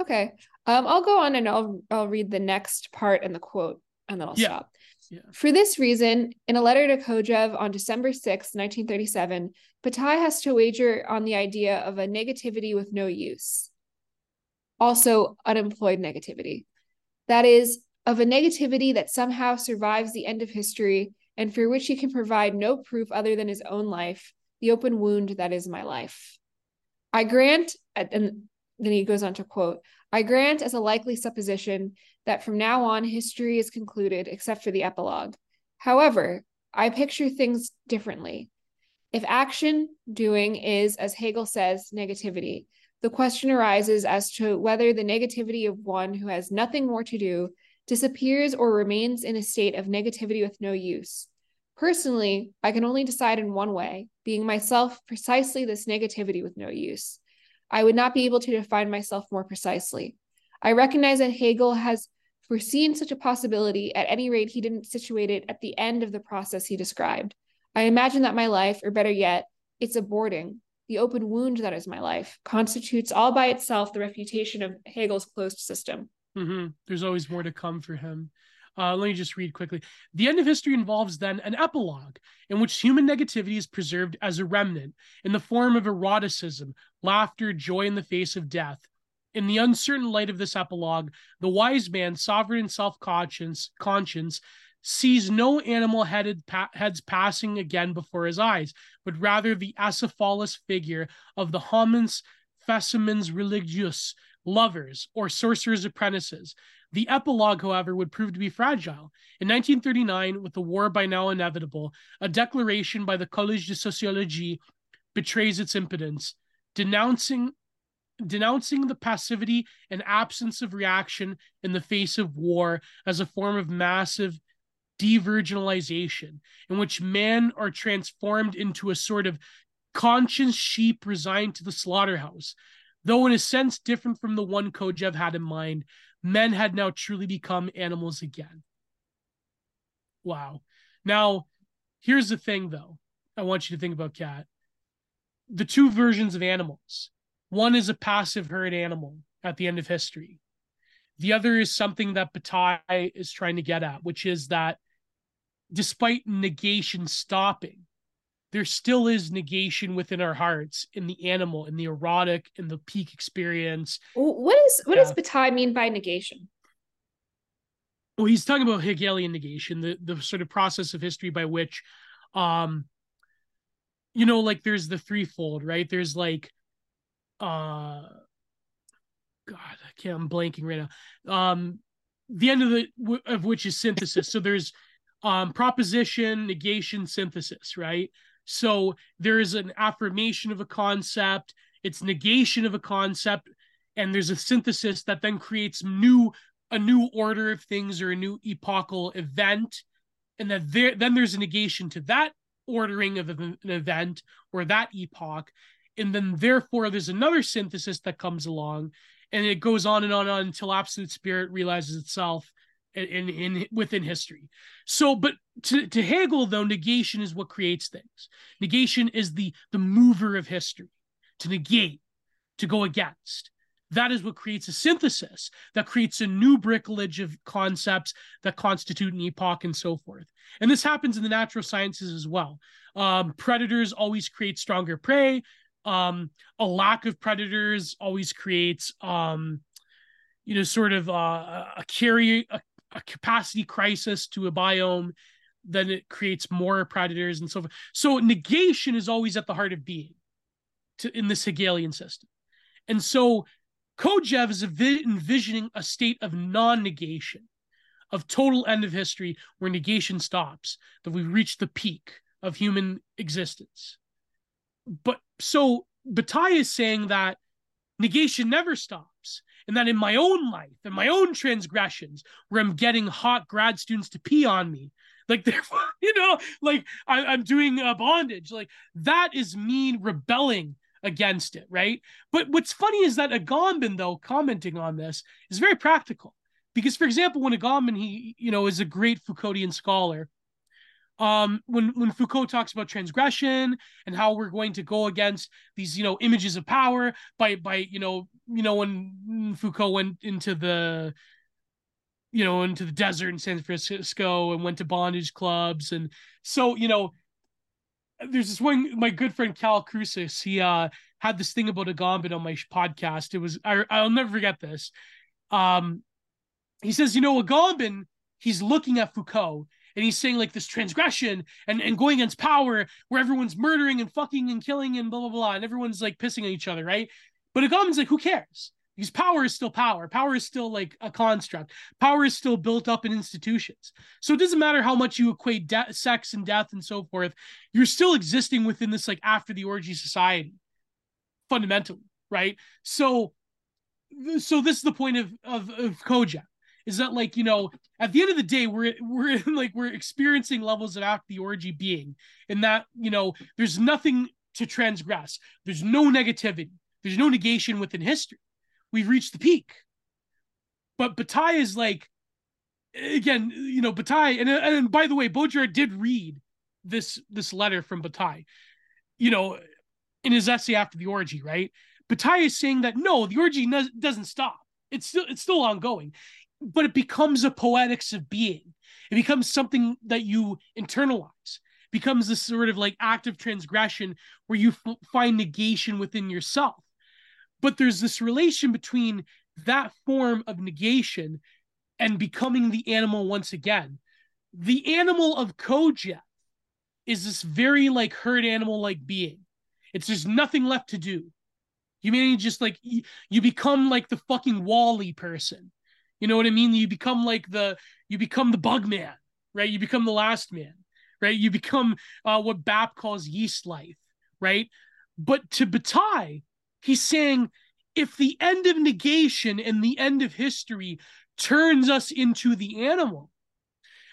Okay. Um, I'll go on and I'll I'll read the next part and the quote, and then I'll yeah. stop. Yeah. For this reason, in a letter to Kojève on December 6, 1937, Bataille has to wager on the idea of a negativity with no use. Also, unemployed negativity. That is, of a negativity that somehow survives the end of history and for which he can provide no proof other than his own life, the open wound that is my life. I grant, and then he goes on to quote, I grant as a likely supposition that from now on history is concluded except for the epilogue. However, I picture things differently. If action, doing, is, as Hegel says, negativity, the question arises as to whether the negativity of one who has nothing more to do disappears or remains in a state of negativity with no use. Personally, I can only decide in one way, being myself precisely this negativity with no use. I would not be able to define myself more precisely. I recognize that Hegel has foreseen such a possibility, at any rate, he didn't situate it at the end of the process he described. I imagine that my life, or better yet, its aborting, the open wound that is my life, constitutes all by itself the refutation of Hegel's closed system. Mm-hmm. There's always more to come for him. Uh, let me just read quickly. The end of history involves then an epilogue in which human negativity is preserved as a remnant in the form of eroticism, laughter, joy in the face of death. In the uncertain light of this epilogue, the wise man, sovereign in self conscience, conscience, sees no animal headed pa- heads passing again before his eyes, but rather the acephalous figure of the homines fessimens religious, lovers, or sorcerers' apprentices, the epilogue, however, would prove to be fragile. In 1939, with the war by now inevitable, a declaration by the Collège de Sociologie betrays its impotence, denouncing denouncing the passivity and absence of reaction in the face of war as a form of massive devirginalization in which men are transformed into a sort of conscious sheep resigned to the slaughterhouse though in a sense different from the one Kojève had in mind men had now truly become animals again. Wow. Now, here's the thing though. I want you to think about cat. The two versions of animals. One is a passive herd animal at the end of history. The other is something that Bataille is trying to get at, which is that despite negation stopping, there still is negation within our hearts in the animal, in the erotic, in the peak experience. What is what yeah. does Bataille mean by negation? Well, he's talking about Hegelian negation, the the sort of process of history by which, um, you know, like there's the threefold, right? There's like, uh, God, I can't. I'm blanking right now. Um, the end of the of which is synthesis. So there's um proposition, negation, synthesis, right? So there is an affirmation of a concept, it's negation of a concept, and there's a synthesis that then creates new a new order of things or a new epochal event. And that there then there's a negation to that ordering of an event or that epoch. And then therefore there's another synthesis that comes along and it goes on and on and on until absolute spirit realizes itself in, in within history. So, but to, to Hegel, though, negation is what creates things. Negation is the the mover of history. To negate, to go against. That is what creates a synthesis that creates a new bricolage of concepts that constitute an epoch and so forth. And this happens in the natural sciences as well. Um, predators always create stronger prey. Um, a lack of predators always creates um, you know sort of uh, a carry a, a capacity crisis to a biome, then it creates more predators and so forth. So negation is always at the heart of being to, in this Hegelian system. And so Kojève is envisioning a state of non-negation, of total end of history where negation stops, that we reach the peak of human existence. But so Bataille is saying that negation never stops and that in my own life and my own transgressions where i'm getting hot grad students to pee on me like they're you know like I, am doing a bondage. Like that is me rebelling against it right? But what's funny is that agamben though commenting on this is very practical. Because for example when agamben he you know is a great foucauldian scholar um when when foucault talks about transgression and how we're going to go against these you know images of power by by you know you know when foucault went into the you know into the desert in san francisco and went to bondage clubs and so you know there's this one my good friend cal crucis he uh had this thing about agamben on my podcast. It was I, i'll never forget this. Um he says, you know, Agamben, he's looking at Foucault and he's saying like this transgression and, and going against power where everyone's murdering and fucking and killing and blah blah blah and everyone's like pissing at each other, right? But Agamben's like, who cares? Because power is still power. Power is still like a construct. Power is still built up in institutions. So it doesn't matter how much you equate de- sex and death and so forth. You're still existing within this like after the orgy society, fundamentally, right? So, so this is the point of of, of Kojak is that like you know at the end of the day we're we're like we're experiencing levels of after the orgy being and that you know there's nothing to transgress. There's no negativity. There's no negation within history. We've reached the peak. But Bataille is like again you know Bataille and and by the way Baudrillard did read this this letter from Bataille you know in his essay after the orgy right? Bataille is saying that no the orgy doesn't stop. It's still it's still ongoing but it becomes a poetics of being. It becomes something that you internalize. It becomes this sort of like active transgression where you f- find negation within yourself. But there's this relation between that form of negation and becoming the animal once again. The animal of Kojak is this very like herd animal like being. It's there's nothing left to do. You Humanity just like you become like the fucking WALL-E person you know what I mean? You become like the you become the bug man, right? You become the last man, right? You become uh, what Bap calls yeast life, right? But to Bataille, he's saying if the end of negation and the end of history turns us into the animal,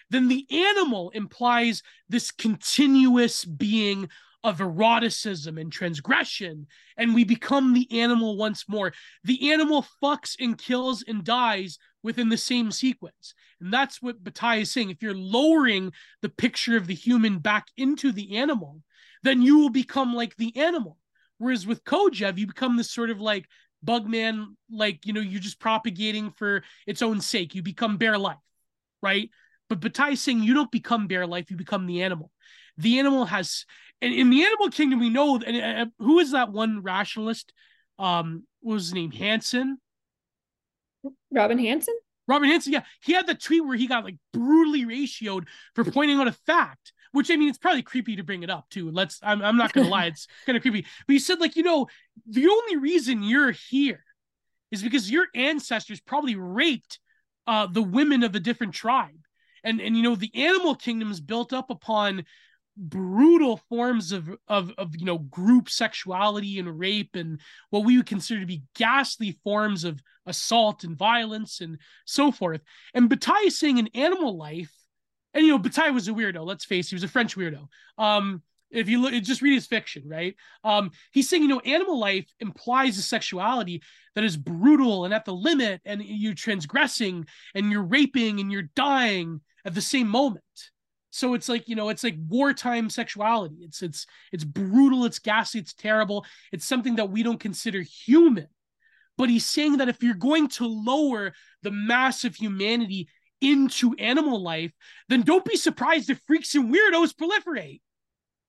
then the animal implies this continuous being of eroticism and transgression, and we become the animal once more. The animal fucks and kills and dies within the same sequence. And that's what Bataille is saying. If you're lowering the picture of the human back into the animal, then you will become like the animal. Whereas with Kojève, you become this sort of like bugman, like, you know, you're just propagating for its own sake. You become bare life, right? But Bataille is saying you don't become bare life, you become the animal. The animal has, and in the animal kingdom, we know, and who is that one rationalist? Um, what was his name? Hanson Robin Hanson? Robin Hanson, yeah. He had the tweet where he got like brutally ratioed for pointing out a fact, which I mean, it's probably creepy to bring it up too. Let's, I'm, I'm not gonna lie, it's kind of creepy. But he said, like, you know, the only reason you're here is because your ancestors probably raped uh, the women of a different tribe. And, and you know, the animal kingdom is built up upon brutal forms of, of of you know group sexuality and rape and what we would consider to be ghastly forms of assault and violence and so forth. And Bataille saying in animal life, and you know Bataille was a weirdo. Let's face, it, he was a French weirdo. Um, if you look, just read his fiction, right? Um, he's saying you know animal life implies a sexuality that is brutal and at the limit, and you're transgressing and you're raping and you're dying at the same moment so it's like, you know, it's like wartime sexuality. It's it's it's brutal, it's ghastly, it's terrible. It's something that we don't consider human. But he's saying that if you're going to lower the mass of humanity into animal life, then don't be surprised if freaks and weirdos proliferate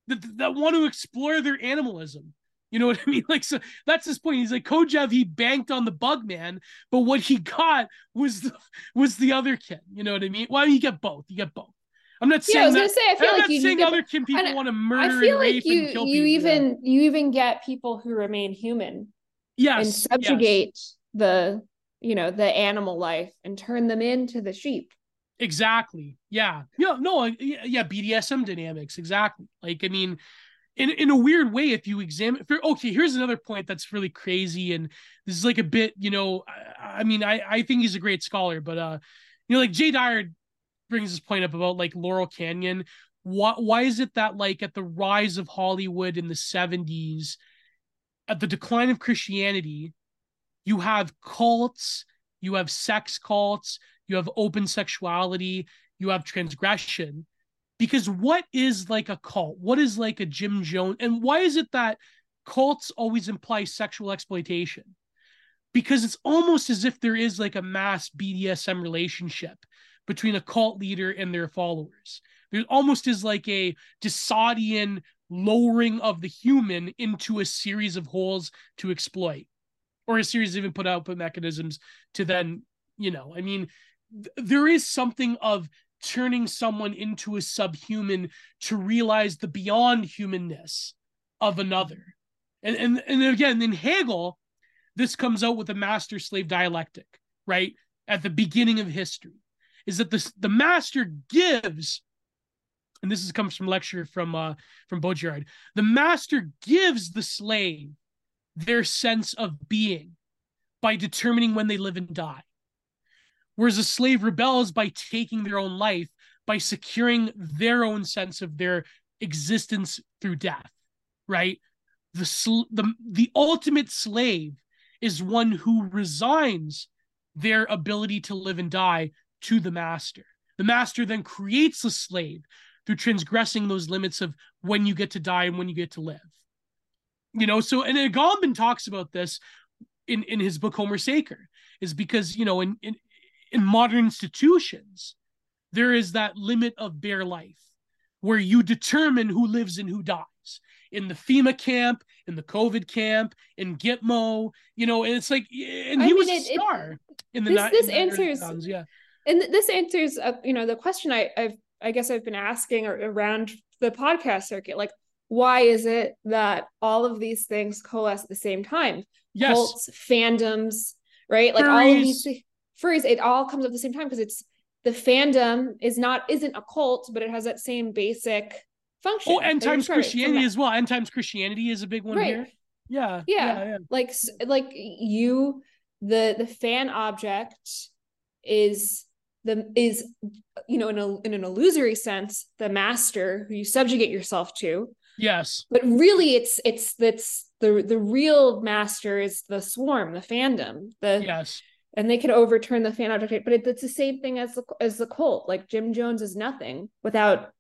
that, that want to explore their animalism. You know what I mean? Like, so that's his point. He's like Kojève, he banked on the bug man, but what he got was the was the other kid. You know what I mean? Well, you get both. You get both. I'm not saying. Yeah, I was that, gonna say. I feel I'm like you saying other get, people want to murder. I feel like you you people, even you even get people who remain human. Yes, and subjugate yes. the you know the animal life and turn them into the sheep. Exactly. Yeah. Yeah. No. Yeah. BDSM dynamics. Exactly. Like I mean, in in a weird way, if you examine. For, okay, here's another point that's really crazy, and this is like a bit. You know, I, I mean, I I think he's a great scholar, but uh, you know, like Jay Dyer brings this point up about like Laurel Canyon. Why, why is it that like at the rise of Hollywood in the 70s, at the decline of Christianity, you have cults, you have sex cults, you have open sexuality, you have transgression. Because what is like a cult? What is like a Jim Jones? And why is it that cults always imply sexual exploitation? Because it's almost as if there is like a mass BDSM relationship between a cult leader and their followers. There almost is like a Disadian lowering of the human into a series of holes to exploit, or a series of input output mechanisms to then, you know, I mean, th- there is something of turning someone into a subhuman to realize the beyond humanness of another. And and and again, in Hegel, this comes out with the master slave dialectic, right? At the beginning of history, is that the, the master gives, and this is, comes from lecture from uh, from Baudrillard, the master gives the slave their sense of being by determining when they live and die. Whereas a slave rebels by taking their own life, by securing their own sense of their existence through death, right? The, sl- the, the ultimate slave is one who resigns their ability to live and die to the master. The master then creates the slave through transgressing those limits of when you get to die and when you get to live. You know, so and Agamben talks about this in, in his book Homo Sacer, is because, you know, in, in in modern institutions, there is that limit of bare life where you determine who lives and who dies. In the FEMA camp, in the COVID camp, in Gitmo, you know, and it's like, and he I was a star it, in the this, this answers, yeah, and this answers, uh, you know, the question I, I've, I guess I've been asking around the podcast circuit, like, why is it that all of these things coalesce at the same time? Yes. Cults, fandoms, right? Like Furries. all of these furries, it all comes up at the same time because it's the fandom is not isn't a cult, but it has that same basic function. Oh, end times Christianity as well. End times Christianity is a big one right. here. Yeah, yeah, yeah, yeah. Like like you, the the fan object is the is you know in a in an illusory sense the master who you subjugate yourself to. Yes, but really it's it's that's the the real master is the swarm, the fandom. The yes. and they can overturn the fan object. But it, it's the same thing as the as the cult. Like jim jones is nothing without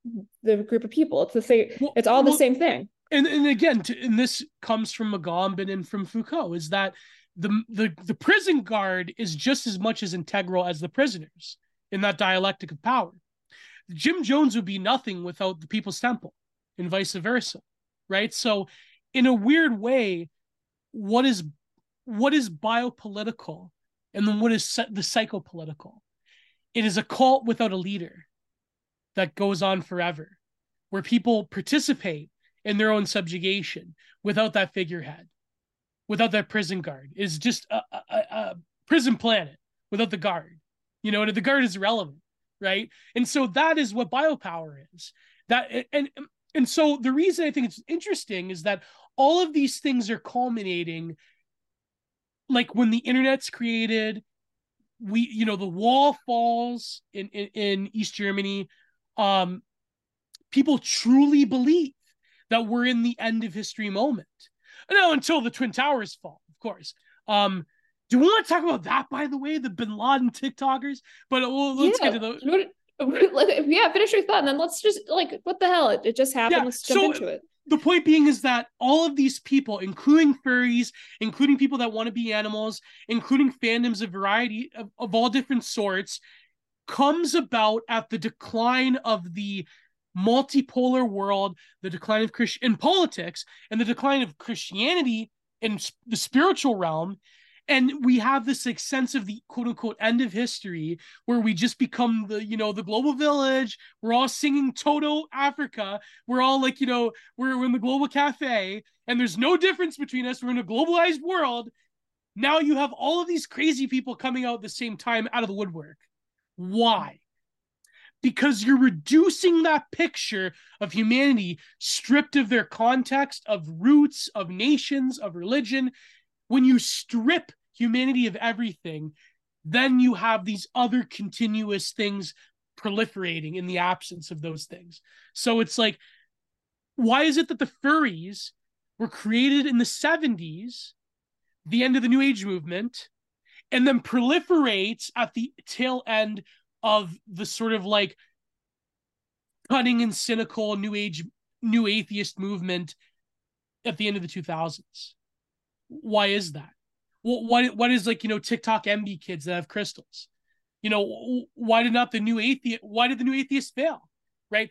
the group of people. It's the same well, it's all well, the same thing. and and again to, and this comes from Agamben and from foucault is that the, the the prison guard is just as much as integral as the prisoners in that dialectic of power jim jones would be nothing without the people's temple and vice versa right so in a weird way what is what is biopolitical and then what is the psychopolitical? It is a cult without a leader that goes on forever, where people participate in their own subjugation without that figurehead, without that prison guard. Is just a, a, a, prison planet without the guard. You know, the guard is relevant, right? And so that is what biopower is. That and and so the reason I think it's interesting is that all of these things are culminating like when the internet's created we you know the wall falls in in, in east germany um people truly believe that we're in the end of history moment no until the twin towers fall of course um do we want to talk about that by the way the bin laden tiktokers but well, let's yeah. get to those yeah finish your thought and then let's just like what the hell it, it just happened yeah. let's jump so, into it the point being is that all of these people, including furries, including people that want to be animals, including fandoms of variety of, of all different sorts, comes about at the decline of the multipolar world, the decline of Christian politics, and the decline of Christianity in the spiritual realm, and we have this sense of the quote unquote end of history where we just become the you know the global village. We're all singing toto africa. We're all like you know we're, we're in the global cafe and there's no difference between us. We're in a globalized world. Now you have all of these crazy people coming out at the same time out of the woodwork. Why? Because you're reducing that picture of humanity stripped of their context of roots of nations of religion. When you strip humanity of everything, then you have these other continuous things proliferating in the absence of those things. So it's like, why is it that the furries were created in the 70s, the end of the New Age movement, and then proliferates at the tail end of the sort of like cunning and cynical New Age, New Atheist movement at the end of the 2000s? why is that? What what is like you know TikTok MB kids that have crystals? You know why did not the new atheist? Why did the new atheist fail? Right?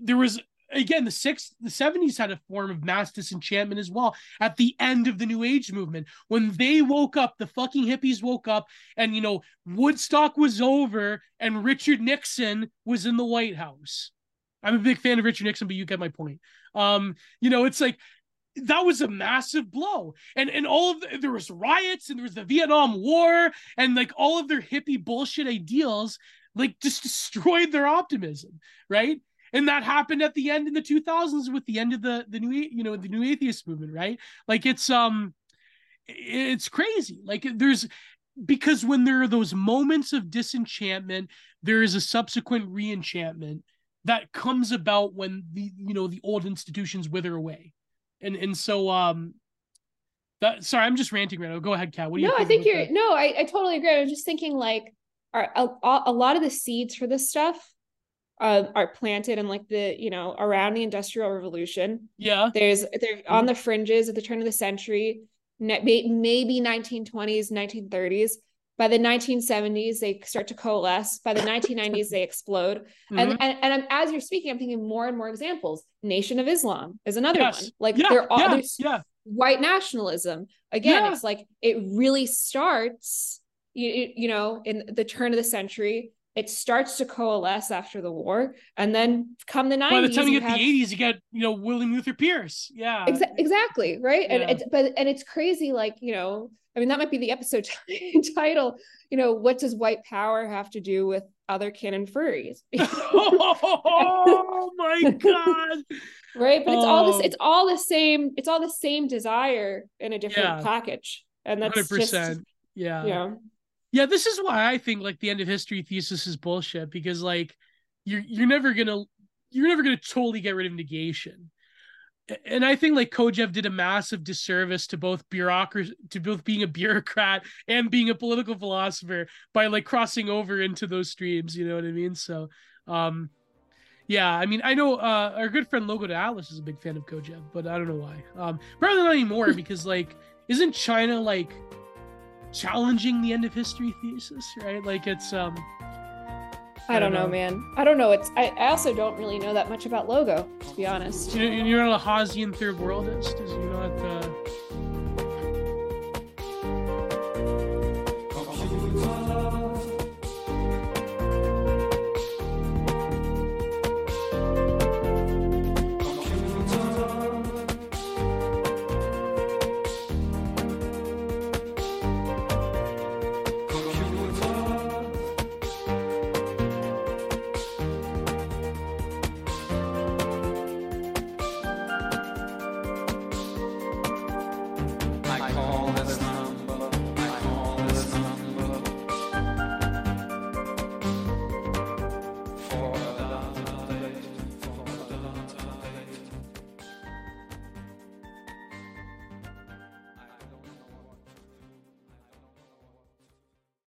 There was again the six the 70s had a form of mass disenchantment as well at the end of the new age movement when they woke up the fucking hippies woke up and you know woodstock was over and richard nixon was in the white house i'm a big fan of richard nixon but you get my point um you know it's like that was a massive blow. And and all of the, there was riots and there was the vietnam war and like all of their hippie bullshit ideals like just destroyed their optimism right? And that happened at the end in the 2000s with the end of the the new you know the new atheist movement right? Like it's um it's crazy. Like there's because when there are those moments of disenchantment there is a subsequent reenchantment that comes about when the you know the old institutions wither away and and so um that sorry i'm just ranting right now. Go ahead kat what do you no i think you're that? no I, I totally agree. I was just thinking like are a, a lot of the seeds for this stuff uh, are planted in like the you know around the industrial revolution. Yeah. There's they're on the fringes at the turn of the century maybe 1920s 1930s by the 1970s they start to coalesce. By the 1990s they explode. Mm-hmm. and, and and as you're speaking i'm thinking more and more examples. Nation of islam is another yes. one. Like yeah, they're all yeah, there's yeah. white nationalism. Again yeah. it's like it really starts you, you know in the turn of the century. It starts to coalesce after the war. And then come the 90s by the time you, get have... the 80s you get you know william luther pierce. Yeah. Exa- exactly right? And it's but and it's crazy like you know i mean that might be the episode title you know what does white power have to do with otherkin furries oh my god right but it's all this oh. Um, it's all the same it's all the same desire in a different yeah. package and that's 100%. just yeah yeah yeah, this is why I think like the end of history thesis is bullshit because like you're you're never gonna you're never gonna totally get rid of negation. And I think like Kojève did a massive disservice to both bureaucracy to both being a bureaucrat and being a political philosopher by like crossing over into those streams, you know what I mean? So um yeah, I mean, I know uh, our good friend Logo to Atlas is a big fan of Kojève, but I don't know why. Um, probably not anymore because like, isn't China like challenging the end of history thesis, right? Like it's um I, don't, know, know, man. I don't know. It's I, I also don't really know that much about logo, to be honest. You, you're not a Haasian third worldist, is you not uh